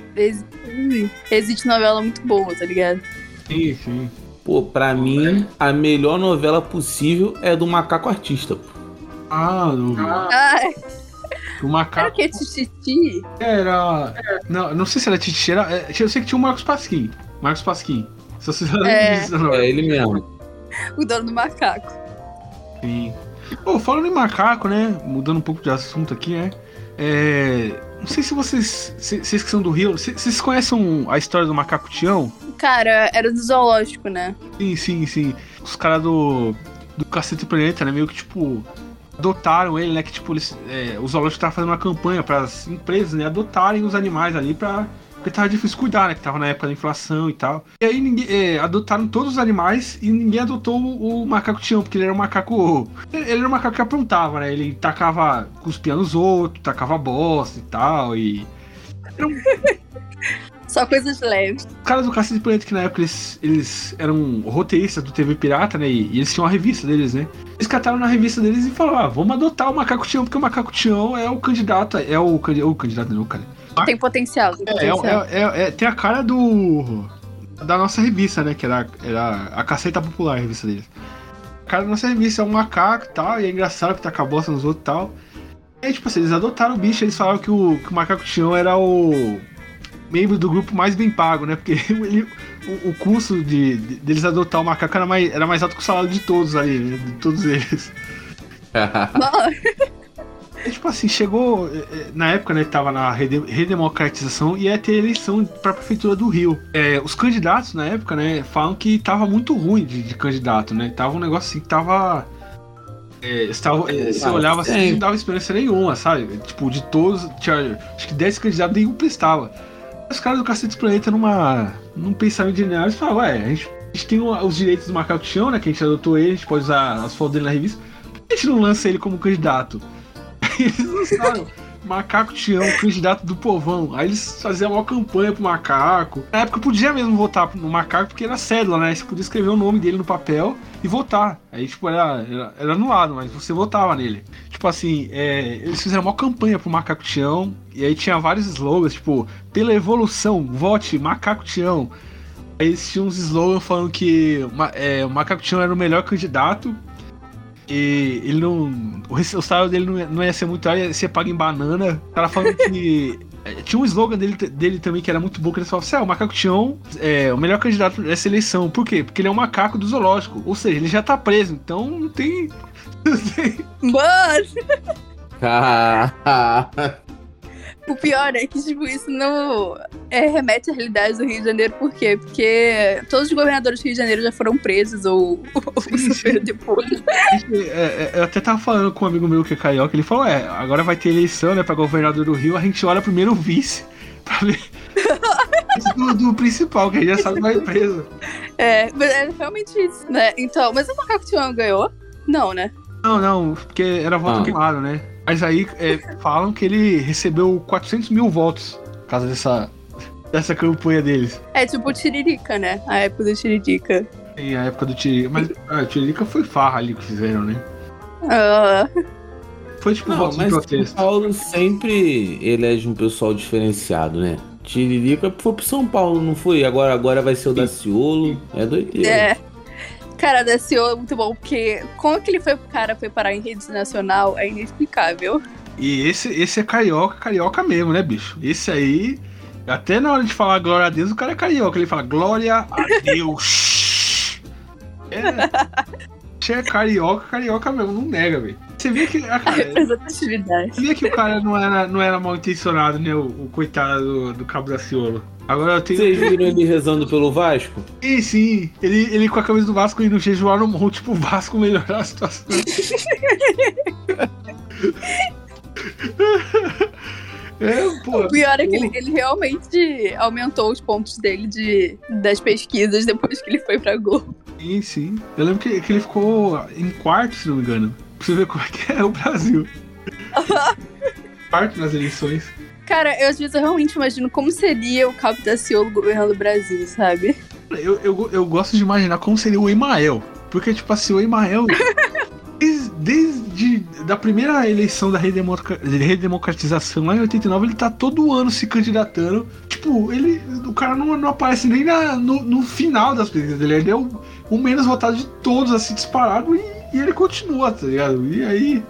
existe novela muito boa, tá ligado? Sim, sim. Pô, pra mim, a melhor novela possível é do Macaco Artista. pô. Ah, no, Ah, o era macaco o que? Tititi? era. Não, não sei se era Titi, era. é, Eu sei que tinha o Marcos Pasquim. Marcos Pasquim. Se vocês lembram É. disso, não. É ele mesmo. O dono do macaco. Sim. Pô, falando em macaco, né? Mudando um pouco de assunto aqui, né? É. Não sei se vocês. se- Vocês que são do Rio. Vocês vocês conhecem a história do macaco Tião? Cara, era do zoológico, né? Sim, sim, sim. Os caras do. Do Cacete Planeta, né? Meio que tipo. Adotaram ele, né? Que tipo, eles, é, tava fazendo uma campanha para as empresas, né? Adotarem os animais ali pra. Porque tava difícil cuidar, né? Que tava na época da inflação e tal. E aí ninguém. é, adotaram todos os animais e ninguém adotou o, o macaco Tião, porque ele era um macaco. Ele era um macaco que aprontava, né? Ele tacava, cuspia nos outros, tacava bosta e tal. E. *laughs* Só coisas leves. Os caras do Cacete Planeta, que na época eles, eles eram roteiristas do TV Pirata, né? E, e eles tinham uma revista deles, né? Eles cataram na revista deles e falaram: ah, vamos adotar o Macaco Tião, porque o Macaco Tião é o candidato, é o, candi- o candidato, não, cara. Tem potencial. Tem É, é, potencial. é- é- é- tem a cara do. da nossa revista, né? Que era, era a Caceta Popular, a revista deles. A cara da nossa revista é um macaco e tal, e é engraçado que taca a bosta nos outros e tal. E aí, tipo assim, eles adotaram o bicho, eles falaram que o, que o Macaco Tião era o membro do grupo mais bem pago, né? Porque *laughs* ele- o, o custo de, de- deles adotar o macaco era mais, era mais alto que o salário de todos ali, né? De todos eles. *laughs* É, tipo assim, chegou. é, é, Na época, né, tava na rede- redemocratização e ia ter eleição pra prefeitura do Rio. É, os candidatos na época, né, falam que tava muito ruim de, de candidato, né? Tava um negócio assim que tava. É, você, tava- é, você Ah, olhava assim sim. e não dava experiência nenhuma, sabe? Tipo, de todos, tinha acho que 10 candidatos, nenhum prestava. Os caras do Cacete Planeta, numa, num pensamento genial, eles falaram, ué, a gente, a gente tem os direitos do Macaco Tião, né? Que a gente adotou ele, a gente pode usar as fotos dele na revista. Por que a gente não lança ele como candidato? *laughs* Eles lançaram Macaco Tião, candidato do povão. Aí eles faziam uma campanha pro macaco. Na época podia mesmo votar no macaco porque era cédula, né? Você podia escrever o nome dele no papel e votar. Aí, tipo, era, era, era anulado, mas você votava nele. Tipo assim, é, eles fizeram uma campanha pro Macaco Tião. E aí tinha vários slogans, tipo, pela evolução, vote Macaco Tião. Aí eles tinham uns slogans falando que é, o Macaco Tião era o melhor candidato. E ele não. O, salário dele não ia, não ia ser muito alto, ia ser pago em banana. O cara falando que. é, *laughs* Tinha um slogan dele, dele também que era muito bom, que ele falava assim: ah, o Macaco Tião é o melhor candidato dessa eleição. Por quê? Porque ele é um macaco do zoológico. Ou seja, ele já tá preso, então não tem. *laughs* Não tem Mano, *laughs* Ah, o pior é que, tipo, isso não é, remete à realidade do Rio de Janeiro, por quê? Porque todos os governadores do Rio de Janeiro já foram presos ou, ou sofreram depois. É, é, eu até tava falando com um amigo meu que é carioca, ele falou, é, agora vai ter eleição, né, pra governador do Rio, a gente olha primeiro o vice, *laughs* pra ver do, do principal, que a gente já sabe que vai preso. É, mas é realmente isso, né? Então, mas o Macaco Tião ganhou? Não, né? Não, não, porque era voto Ah. queimado, né? Mas aí é, falam que ele recebeu 400 mil votos por causa dessa, dessa campanha deles. É tipo o Tiririca, né? A época do Tiririca. Em a época do Tiririca. Mas ah, o Tiririca foi farra ali que fizeram, né? Ah, Foi tipo não, voto de mas São protesto. Paulo sempre elege um pessoal diferenciado, né? Tiririca foi pro São Paulo, não foi? Agora, agora vai ser o Daciolo. É doideira. é. Cara, da CEO é muito bom, porque como que ele foi, cara, foi parar em rede nacional é inexplicável. E esse, esse é carioca, carioca mesmo, né, bicho? Esse aí, até na hora de falar glória a Deus, o cara é carioca. Ele fala glória a Deus. *laughs* É, é carioca, carioca mesmo, não nega, velho. Você vê que. ah, cara, *laughs* Representatividade. Você vê que o cara não era, não era mal intencionado, né? O, o coitado do, do Cabo da Ciolo. Agora eu tenho. Vocês viram ele rezando pelo Vasco? Sim, sim. Ele, ele com a camisa do Vasco indo jejuar no monte pro Vasco melhorar a situação. *laughs* é, pô. O pior é que ele, ele realmente aumentou os pontos dele de, das pesquisas depois que ele foi pra Globo. Sim, sim. Eu lembro que, que ele ficou em quarto, se não me engano. Pra você ver como é que é o Brasil. *laughs* quarto nas eleições. Cara, eu às vezes eu realmente imagino como seria o Cabo da Ciolo governando o Brasil, sabe? Eu, eu, eu gosto de imaginar como seria o Emael. Porque, tipo assim, o Emael. *laughs* desde, desde da primeira eleição da redemocratização lá em 89, ele tá todo ano se candidatando. Tipo, ele. O cara não, não aparece nem na- no, no final das pesquisas dele. Ele é o, o menos votado de todos, assim, disparado, e, e ele continua, tá ligado? E aí.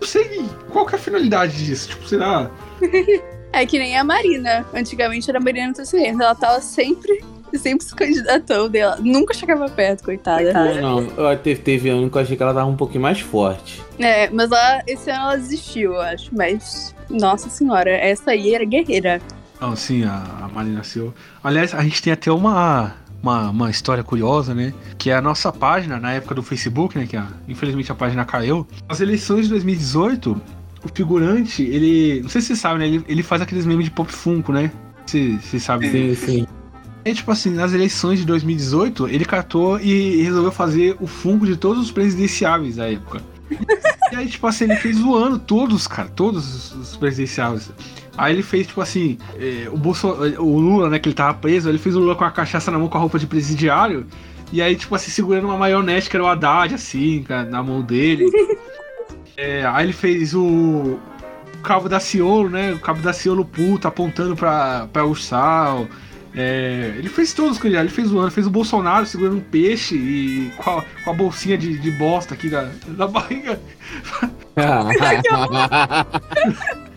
Não sei qual que é a finalidade disso. Tipo, será. *laughs* É que nem a Marina. Antigamente era a Marina Tesserento. Ela tava sempre, sempre se candidatando dela. Nunca chegava perto, coitada. Não, não, eu- teve, teve ano que eu achei que ela tava um pouquinho mais forte. É, mas ela, esse ano ela desistiu, eu acho. Mas, nossa senhora, essa aí era guerreira. Não, sim, a, a Marina Silva. Aliás, a gente tem até uma, uma, uma história curiosa, né? Que é a nossa página, na época do Facebook, né? Que a- infelizmente a página caiu. As eleições de 2018, o figurante, ele. Não sei se você sabe, né? Ele, ele faz aqueles memes de pop funko, né? Você você sabe. Sim, sim. É tipo assim, nas eleições de 2018, ele catou e resolveu fazer o funko de todos os presidenciáveis da época. *laughs* e aí, tipo assim, ele fez zoando todos, cara, todos os- os presidenciáveis. Aí ele fez, tipo assim, é, o, Bolso, o Lula, né, que ele tava preso, ele fez o Lula com a cachaça na mão com a roupa de presidiário. E aí, tipo assim, segurando uma maionete que era o Haddad, assim, na mão dele. *laughs* É, aí ele fez o, o Cabo da Ciolo, né? O Cabo da Ciolo puto, apontando pra, pra Ursal. É, ele fez todos os candidatos, ele fez o ano, fez o Bolsonaro segurando um peixe e com a, com a bolsinha de, de bosta aqui na, na barriga. *laughs* *laughs*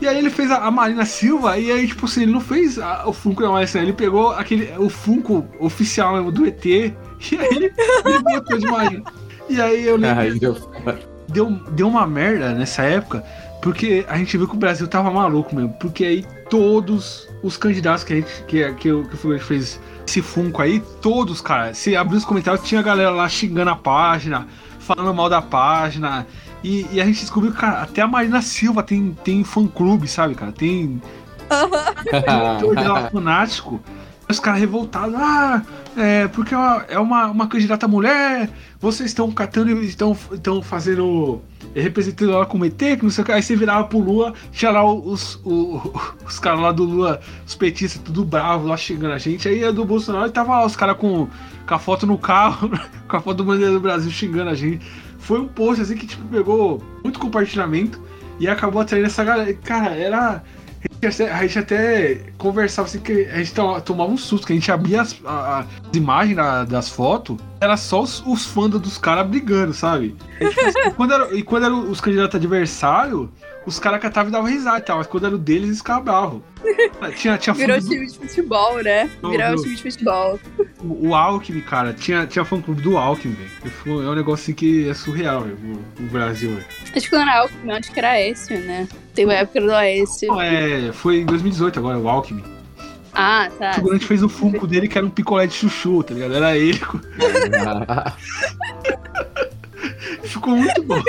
E aí ele fez a, a Marina Silva, e aí, tipo assim, ele não fez a- o Funko da Marina Silva, ele pegou aquele, o Funko oficial mesmo do ET, e aí ele, ele botou de Marina. E aí eu lembro Ai, eu- deu, deu uma merda nessa época, porque a gente viu que o Brasil tava maluco mesmo. Porque aí todos os candidatos que a gente que, que, o- que o fez esse Funko aí, todos, cara, se abrir os comentários, tinha a galera lá xingando a página, falando mal da página. E, e a gente descobriu que, cara, até a Marina Silva tem, tem fã clube, sabe, cara? Tem *laughs* eleitor dela fanático. Os caras revoltados, ah, é, porque é uma, é uma, candidata mulher, vocês estão catando e estão, estão fazendo. é, representando ela como ET, que não sei o que. Aí você virava pro Lula, tinha lá os, o- *laughs* os caras lá do Lula, os petistas, tudo bravo lá xingando a gente. Aí a do Bolsonaro tava lá, os caras com, com a foto no carro, *laughs* com a foto do bandeira do Brasil xingando a gente. Foi um post assim que tipo, pegou muito compartilhamento e acabou atraindo essa galera. Cara, era. A gente até- A gente até conversava assim que a gente to- tomava um susto, que a gente abria as, a- as imagens da- das fotos, era só os, os fãs dos caras brigando, sabe? *laughs* E, tipo, quando era, e quando eram os candidatos adversários, os caras catavam e davam risada e tal, mas quando era o deles, eles ficavam bravos. Tinha, tinha Virou do- time de futebol, né? Virou time de futebol. o, o Alckmin, cara, tinha, tinha fã clube do Alckmin, velho. É um negócio assim que é surreal, velho, o, o Brasil, velho. Acho que não era Alckmin, acho que era Aécio, né? Tem uma época do Aécio. Não, é, foi em 2018 agora, o Alckmin. Ah, O tá. figurante fez o funko dele que era um picolé de chuchu, tá ligado? Era ele. *laughs* Ficou muito bom.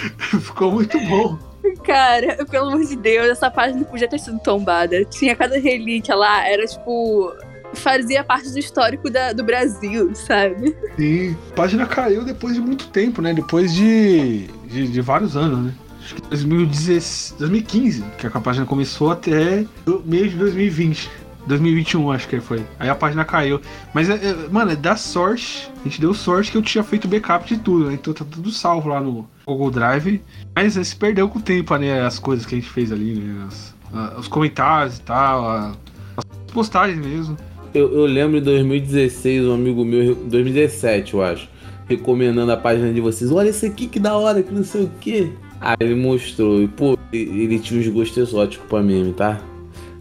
*laughs* Ficou muito bom. Cara, pelo amor de Deus, essa página podia ter sido tombada. Tinha cada relíquia lá, era tipo. Fazia parte do histórico da- do Brasil, sabe? Sim. A página caiu depois de muito tempo, né? Depois de, de, de vários anos, né? Acho que 2016, 2015, que a página começou até o meio de 2020. 2021, acho que foi. Aí a página caiu. Mas, é, é, mano, é da sorte. A gente deu sorte que eu tinha feito backup de tudo, né? Então tá tudo salvo lá no Google Drive. Mas se perdeu com o tempo, né? As coisas que a gente fez ali, né? As- a- os comentários e tal, a- as postagens mesmo. Eu, eu lembro em 2016, um amigo meu, 2017, eu acho, recomendando a página de vocês. Olha isso aqui que da hora, que não sei o quê. Aí ele mostrou, e pô, ele ele tinha uns gostos exóticos pra meme, tá?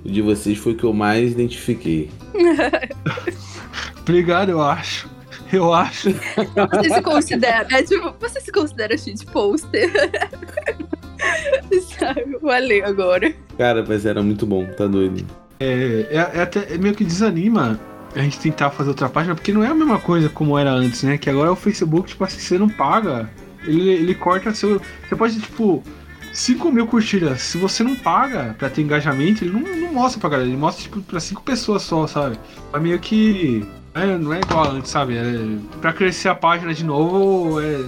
O de vocês foi o que eu mais identifiquei. *laughs* Obrigado, eu acho. *laughs* Eu acho. Você se considera. É tipo, você se considera shit poster? *laughs* Sabe? Valeu agora. Cara, mas era muito bom, tá doido. É, é, é até é meio que desanima a gente tentar fazer outra página, porque não é a mesma coisa como era antes, né? Que agora o Facebook, tipo assim, você não paga, ele, ele corta seu. Você pode, tipo, 5 mil curtidas. Se você não paga pra ter engajamento, ele não, não mostra pra galera, ele mostra, tipo, pra 5 pessoas só, sabe? É meio que. É, não é igual antes, sabe? É, pra crescer a página de novo, é,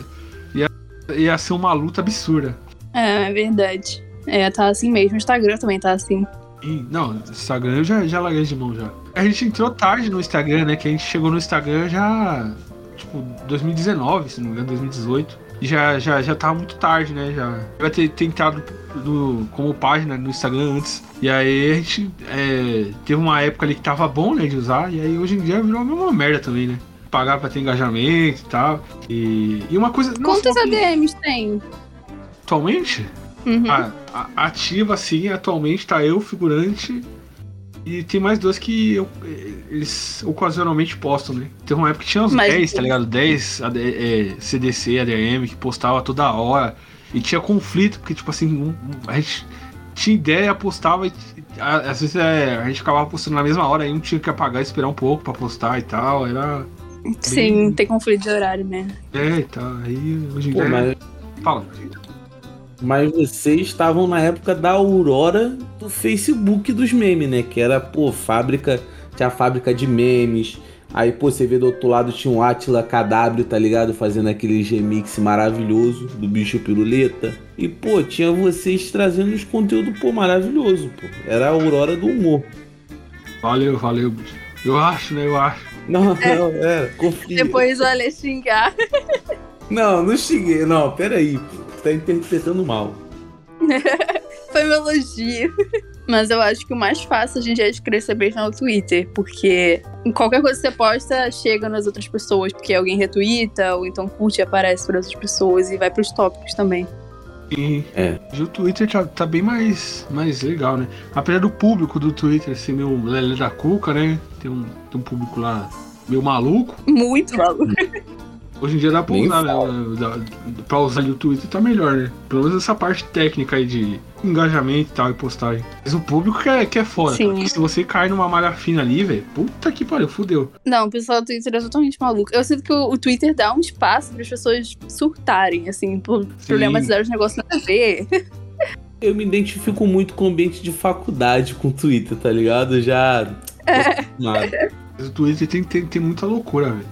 ia, ia ser uma luta absurda. É, é verdade. É, tá assim mesmo. O Instagram também tá assim. E, não, Instagram eu já, já larguei de mão já. A gente entrou tarde no Instagram, né? Que a gente chegou no Instagram já. tipo, 2019, se não me engano, 2018. Já, já, já tava muito tarde, né? Já eu ia ter tentado no, como página no Instagram antes. E aí a gente é, teve uma época ali que tava bom, né, de usar. E aí hoje em dia virou uma merda também, né? Pagar pra ter engajamento e tal. E, e uma coisa. Quantos coisa- ADMs tem? Atualmente? Uhum. A- a- ativa, sim, atualmente tá eu, figurante. E tem mais dois que eu- eles ocasionalmente postam, né? Teve uma época que tinha uns Mas- 10, tá ligado? 10 AD, é, CDC, ADM, que postava toda hora. E tinha conflito, porque, tipo assim, um- a gente tinha ideia, postava e às vezes é, a gente ficava postando na mesma hora, aí um tinha que apagar e esperar um pouco pra postar e tal. Era. Sim, tem conflito de horário, né? É, e tal. Aí hoje em Pô, dia. mas, Fala. Mas vocês estavam na época da aurora do Facebook dos memes, né? Que era, pô, fábrica. Tinha a fábrica de memes. Aí, pô, você vê do outro lado tinha um Atila KW, tá ligado? Fazendo aquele remix maravilhoso do bicho piruleta. E, pô, tinha vocês trazendo os conteúdos, pô, maravilhoso, pô. Era a aurora do humor. Valeu, valeu. Eu acho, né? Eu acho. Não, *laughs* não, é, confia. Depois o Ale xingar. Não, não cheguei. Não, peraí, pô. Tá interpretando mal. *laughs* Foi meu elogio. Mas eu acho que o mais fácil a gente é de crescer bem no Twitter, porque qualquer coisa que você posta, chega nas outras pessoas, porque alguém retuita, ou então curte e aparece para outras pessoas e vai pros tópicos também. E É. o Twitter tá, tá bem mais, mais legal, né? Apesar do público do Twitter ser meio lelé da cuca, né? Tem um, tem um público lá meio maluco. Muito maluco. *laughs* Hoje em dia dá pra Nem usar, né? fala. Dá- Pra usar ali o Twitter tá melhor, né? Pelo menos essa parte técnica aí de engajamento e tal e postagem. Mas o público que é, que é foda. Sim. Porque se você cai numa malha fina ali, velho, puta que pariu, fudeu. Não, o pessoal do Twitter é totalmente maluco. Eu sinto que o, o Twitter dá um espaço para as pessoas surtarem, assim, por problematizar os negócios nada a ver. *laughs* Eu me identifico muito com o ambiente de faculdade com o Twitter, tá ligado? Já. Mas o Twitter tem, tem, tem muita loucura, velho.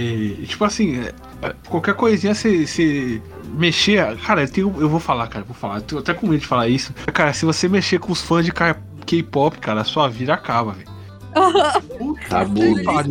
E, tipo assim, é, é, qualquer coisinha você, você mexer. Cara, eu, tenho- eu vou falar, cara, vou falar. Eu tô até com medo de falar isso. Cara, se você mexer com os fãs de K-pop, cara, a sua vida acaba, velho. *laughs* Puta que pariu.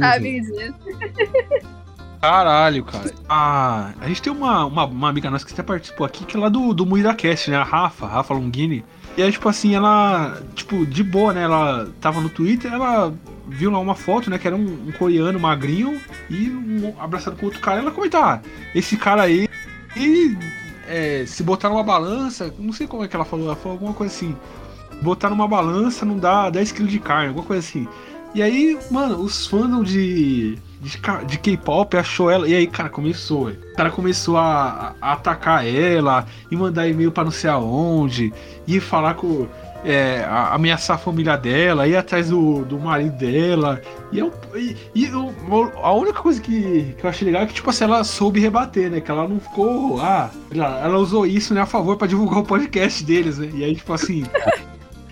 Caralho, cara. Ah, a gente tem uma, uma, uma amiga nossa que até participou aqui, que é lá do, do MuiraCast, né? A Rafa, Rafa Longini. E aí, tipo assim, ela, tipo, de boa, né? Ela tava no Twitter, ela viu lá uma foto, né? Que era um, um coreano magrinho e um abraçado com outro cara. Ela comentou, ah, esse cara aí, e, é, se botar numa balança, não sei como é que ela falou, ela falou alguma coisa assim. Botar numa balança não dá 10kg de carne, alguma coisa assim. E aí, mano, os fãs de, de, de K-pop achou ela. E aí, cara, começou. velho. O cara começou a, a atacar ela e mandar e-mail pra não sei aonde. E falar com. É, a- ameaçar a família dela, ir atrás do, do marido dela. E, eu, e, e eu- a única coisa que, que eu achei legal é que, tipo assim, ela soube rebater, né? Que ela não ficou. Ah, ela, ela usou isso, né, a favor pra divulgar o podcast deles, né? E aí, tipo assim. *laughs*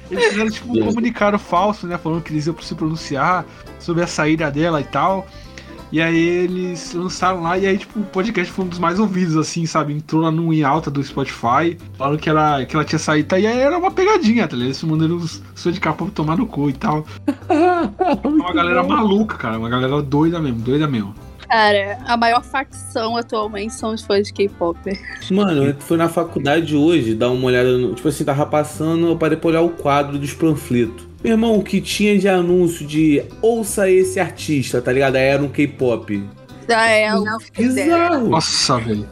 Eles fizeram tipo um comunicado falso, né? Falando que eles iam se pronunciar sobre a saída dela e tal. E aí eles lançaram lá, e aí, tipo, o podcast foi um dos mais ouvidos, assim, sabe? Entrou lá no em alta do Spotify, falando que ela, que ela tinha saído. Tá? E aí era uma pegadinha, tá ligado? Eles mandando os de capa tomar no cu e tal. *laughs* Uma galera maluca, cara. Uma galera doida mesmo, doida mesmo. Cara, a maior facção atualmente são os fãs de K-pop. Mano, eu fui na faculdade hoje dar uma olhada no. Tipo assim, tava passando, eu parei pra olhar o quadro dos panfletos. Meu irmão, o que tinha de anúncio de ouça esse artista, tá ligado? Era um K-pop. Ah, é, Bizarro. Nossa, velho.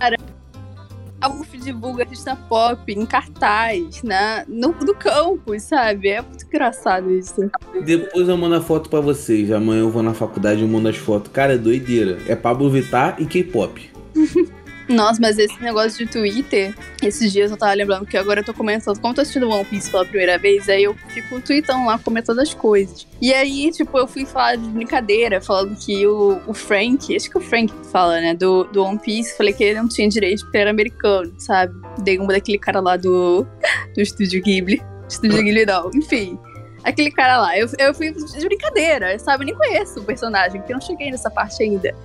a UF divulga artista pop em cartaz, na, no, no campus, sabe? É muito engraçado isso. Depois eu mando a foto pra vocês. Amanhã eu vou na faculdade e mando as fotos. Cara, é doideira. É Pablo Vittar e K-pop. *laughs* Nossa, mas esse negócio de Twitter, esses dias eu tava lembrando que agora eu tô comentando, como eu tô assistindo One Piece pela primeira vez, aí eu fico tweetando lá, comentando as coisas. E aí, tipo, eu fui falar de brincadeira, falando que o, o Frank, acho que o Frank fala, né, do, do One Piece, falei que ele não tinha direito porque era americano, sabe? Dei uma daquele cara lá do, *laughs* do Estúdio Ghibli. Estúdio Ghibli não, enfim. Aquele cara lá, eu, eu fui de brincadeira, sabe? Eu nem conheço o personagem, porque eu não cheguei nessa parte ainda.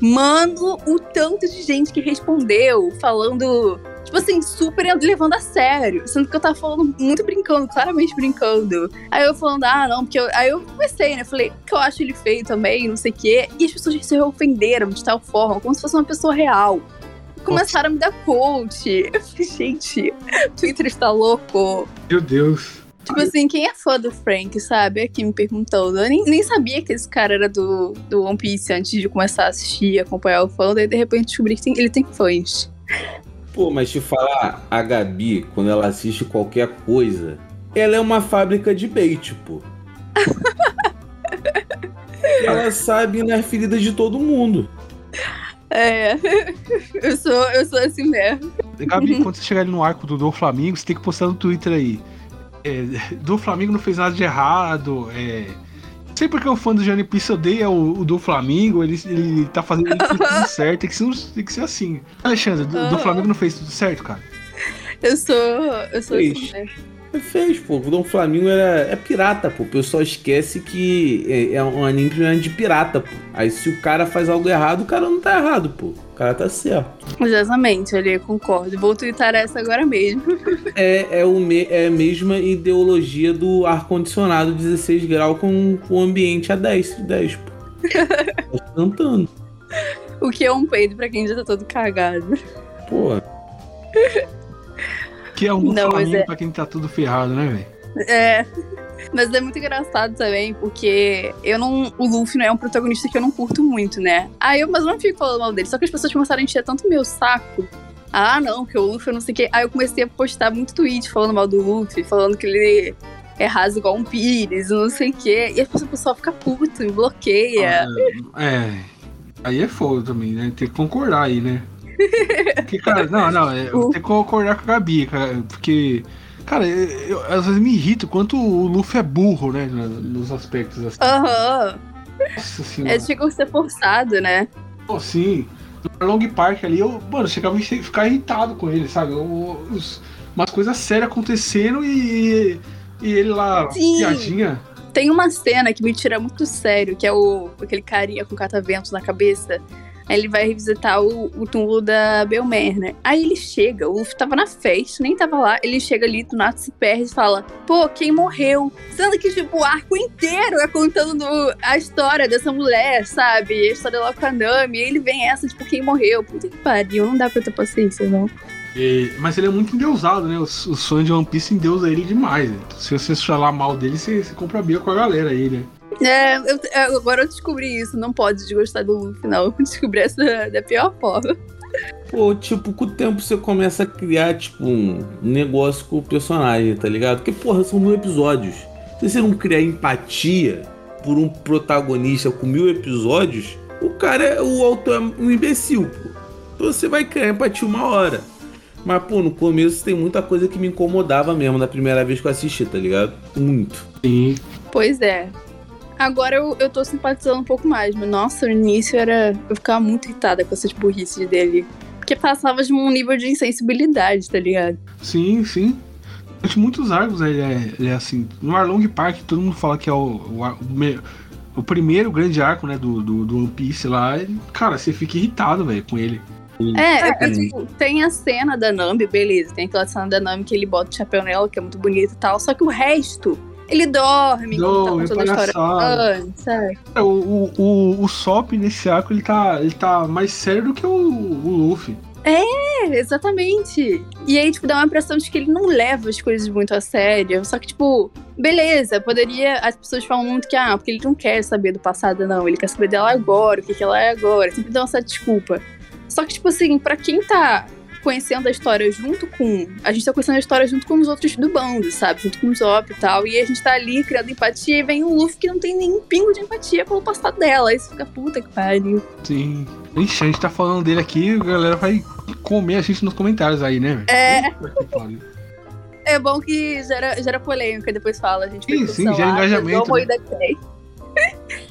Mano, o tanto de gente que respondeu falando Tipo assim, super levando a sério. Sendo que eu tava falando muito brincando, claramente brincando. Aí eu falando, ah, não, porque eu. Aí eu comecei, né? Falei, que eu acho ele feio também, não sei o quê. E as pessoas se ofenderam de tal forma, como se fosse uma pessoa real. Começaram a me dar coach. Eu falei, gente, Twitter está louco. Meu Deus. Tipo assim, quem é fã do Frank, sabe? Aqui me perguntando. Eu nem, nem sabia que esse cara era do, do One Piece antes de começar a assistir, acompanhar o fã. Daí de repente descobri que tem- ele tem fãs. Pô, mas te falar, a Gabi, quando ela assiste qualquer coisa, ela é uma fábrica de bait, pô. *laughs* ela sabe nas feridas de todo mundo. É. *laughs* Eu sou, eu sou assim mesmo. Gabi, quando você chegar ali no arco do Do Flamengo, você tem que postar no Twitter aí. É, do Flamengo não fez nada de errado. É, não sei porque o fã do Johnny Piece odeia o, o do Flamengo, ele, ele tá fazendo ele tudo *laughs* certo. Tem que, ser, tem que ser assim. Alexandre, do, do Aham. Flamengo não fez tudo certo, cara? Eu sou. Eu sou assim Fez. Fez, pô. O Dom Flamingo era, é pirata, pô. O pessoal esquece que é, é um anime primeiro de pirata, pô. Aí se o cara faz algo errado, o cara não tá errado, pô. O cara tá certo. Exatamente, ali, concordo. Vou twittar essa agora mesmo. *laughs* É, é, o me- é a mesma ideologia do ar-condicionado 16 graus com, com o ambiente a 10, 10 pô. *laughs* Tá cantando. O que é um peido pra quem já tá todo cagado. Pô, Que é um Não, é- pra quem tá tudo ferrado, né, velho? É. *laughs* Mas é muito engraçado também, porque eu não. O Luffy não é um protagonista que eu não curto muito, né? Aí eu, mas eu não fico falando mal dele. Só que as pessoas começaram a encher tanto meu saco. Ah, não, que o Luffy eu não sei o quê. Aí eu comecei a postar muito tweet falando mal do Luffy, falando que ele é raso igual um pires, não sei o quê. E a pessoa fica puta, me bloqueia. É. Aí é foda também, né? Tem que concordar aí, né? Porque, cara, não, não, é, eu tenho que concordar com a Gabi, cara, porque. Cara, eu, eu- às vezes me irrita o quanto o Luffy é burro, né? Nos aspectos assim. Aham. Senhora. É tipo ser forçado, né? Pô, sim. No Long Park ali, eu, mano, chegava a ficar irritado com ele, sabe? Eu- os- umas coisas sérias acontecendo e, e ele lá, Sim. piadinha. Tem uma cena que me tira muito sério, que é o aquele carinha com catavento na cabeça. Ele vai revisitar o, o túmulo da Belmer, né? Aí ele chega, o Luffy tava na festa, nem tava lá. Ele chega ali, do nada se perde e fala: Pô, quem morreu? Sendo que, tipo, o arco inteiro é contando a história dessa mulher, sabe? A história lá com a Nami. E ele vem essa, tipo, quem morreu? Puta que pariu, não dá pra ter paciência, não. E- mas ele é muito endeusado, né? Os fãs de One Piece endeusa ele demais. Né? Se você falar mal dele, você, você compra briga com a galera aí, né? É, eu- eu- agora eu descobri isso. Não pode desgostar do Luffy, não. Eu descobri essa *laughs* da pior forma. pô, tipo, com o tempo você começa a criar, tipo, um negócio com o personagem, tá ligado? Porque, porra, são mil episódios. Se você não criar empatia por um protagonista com mil episódios, o cara, é- o autor é um imbecil, pô. Então você vai criar empatia uma hora. Mas, pô, no começo tem muita coisa que me incomodava mesmo na primeira vez que eu assisti, tá ligado? Muito. Sim. Pois é. Agora eu, eu tô simpatizando um pouco mais, mas nossa, no início era. Eu ficava muito irritada com essas burrices dele. Porque passava de um nível de insensibilidade, tá ligado? Sim, sim. Durante muitos arcos ele é, ele é assim. No Arlong Park, todo mundo fala que é o, o, o o primeiro grande arco, né, do, do, do One Piece lá. Cara, você fica irritado, velho, com ele. É, é porque, tipo, tem a cena da Nami, beleza. Tem aquela cena da Nami que ele bota o chapéu nela, que é muito bonito e tal. Só que o resto, ele dorme Dorme, tá contando a história antes, sabe? É, O, o, o, o Sop nesse arco, ele tá, ele tá mais sério do que o, o Luffy. É, exatamente. E aí, tipo, dá uma impressão de que ele não leva as coisas muito a sério. Só que, tipo, beleza, poderia. As pessoas falam muito que, ah, porque ele não quer saber do passado, não. Ele quer saber dela agora, o que, que ela é agora. Sempre dá essa desculpa. Só que, tipo assim, pra quem tá conhecendo a história junto com. A gente tá conhecendo a história junto com os outros do bando, sabe? Junto com o Zop e tal. E a gente tá ali criando empatia e vem o Luffy que não tem nem pingo de empatia pelo passado dela. Você fica puta que pariu. Sim. Ixi, a gente tá falando dele aqui, a galera vai comer a gente nos comentários aí, né? É. É bom que gera, gera polêmica, depois fala, a gente vai Sim, sim, gera cancelar, engajamento, Cray.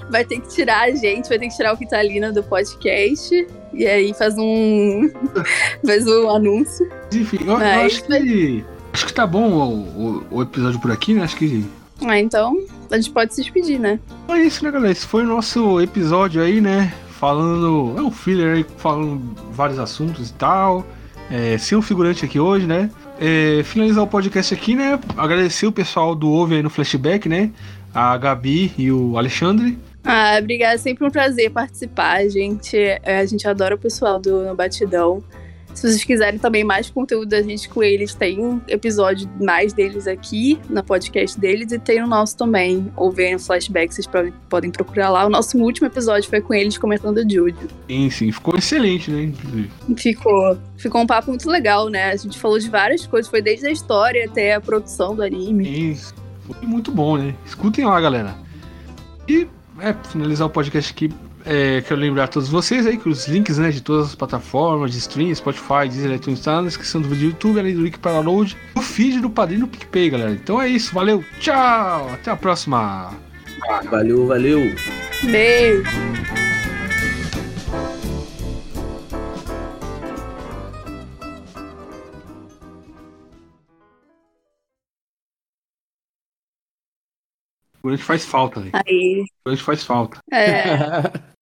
Vai ter que tirar a gente, vai ter que tirar o Kitalina do podcast. E aí faz um. *laughs* faz um anúncio. Enfim, eu, eu Mas- acho que. Acho que tá bom o, o, o episódio por aqui, né? Acho que. Ah, então a gente pode se despedir, né? É isso, né, galera? Esse foi o nosso episódio aí, né? Falando. É um filler aí, falando vários assuntos e tal. é, ser um figurante aqui hoje, né? É, finalizar o podcast aqui, né? Agradecer o pessoal do Ouve aí no Flashback, né? A Gabi e o Alexandre. Ah, obrigada. Sempre um prazer participar, gente. É, a gente adora o pessoal do No Batidão. Se vocês quiserem também mais conteúdo da gente com eles, tem um episódio mais deles aqui no podcast deles e tem o nosso também. Ou vem no flashback, vocês podem, procurar lá. O nosso último episódio foi com eles comentando o Jojo. Sim, sim, ficou excelente, né? Inclusive. Ficou. Ficou um papo muito legal, né? A gente falou de várias coisas, foi desde a história até a produção do anime. Sim, foi muito bom, né? Escutem lá, galera. E, é, finalizar o podcast aqui, é, quero lembrar a todos vocês aí que os links né, de todas as plataformas de stream, Spotify, Deezer, iTunes, tá na descrição do vídeo do YouTube, além do link para download, o feed do Padrinho do PicPay, galera. Então é isso, valeu, tchau, até a próxima. Valeu, valeu. Beijo! O faz falta, velho. Aí. O faz falta. É. *laughs*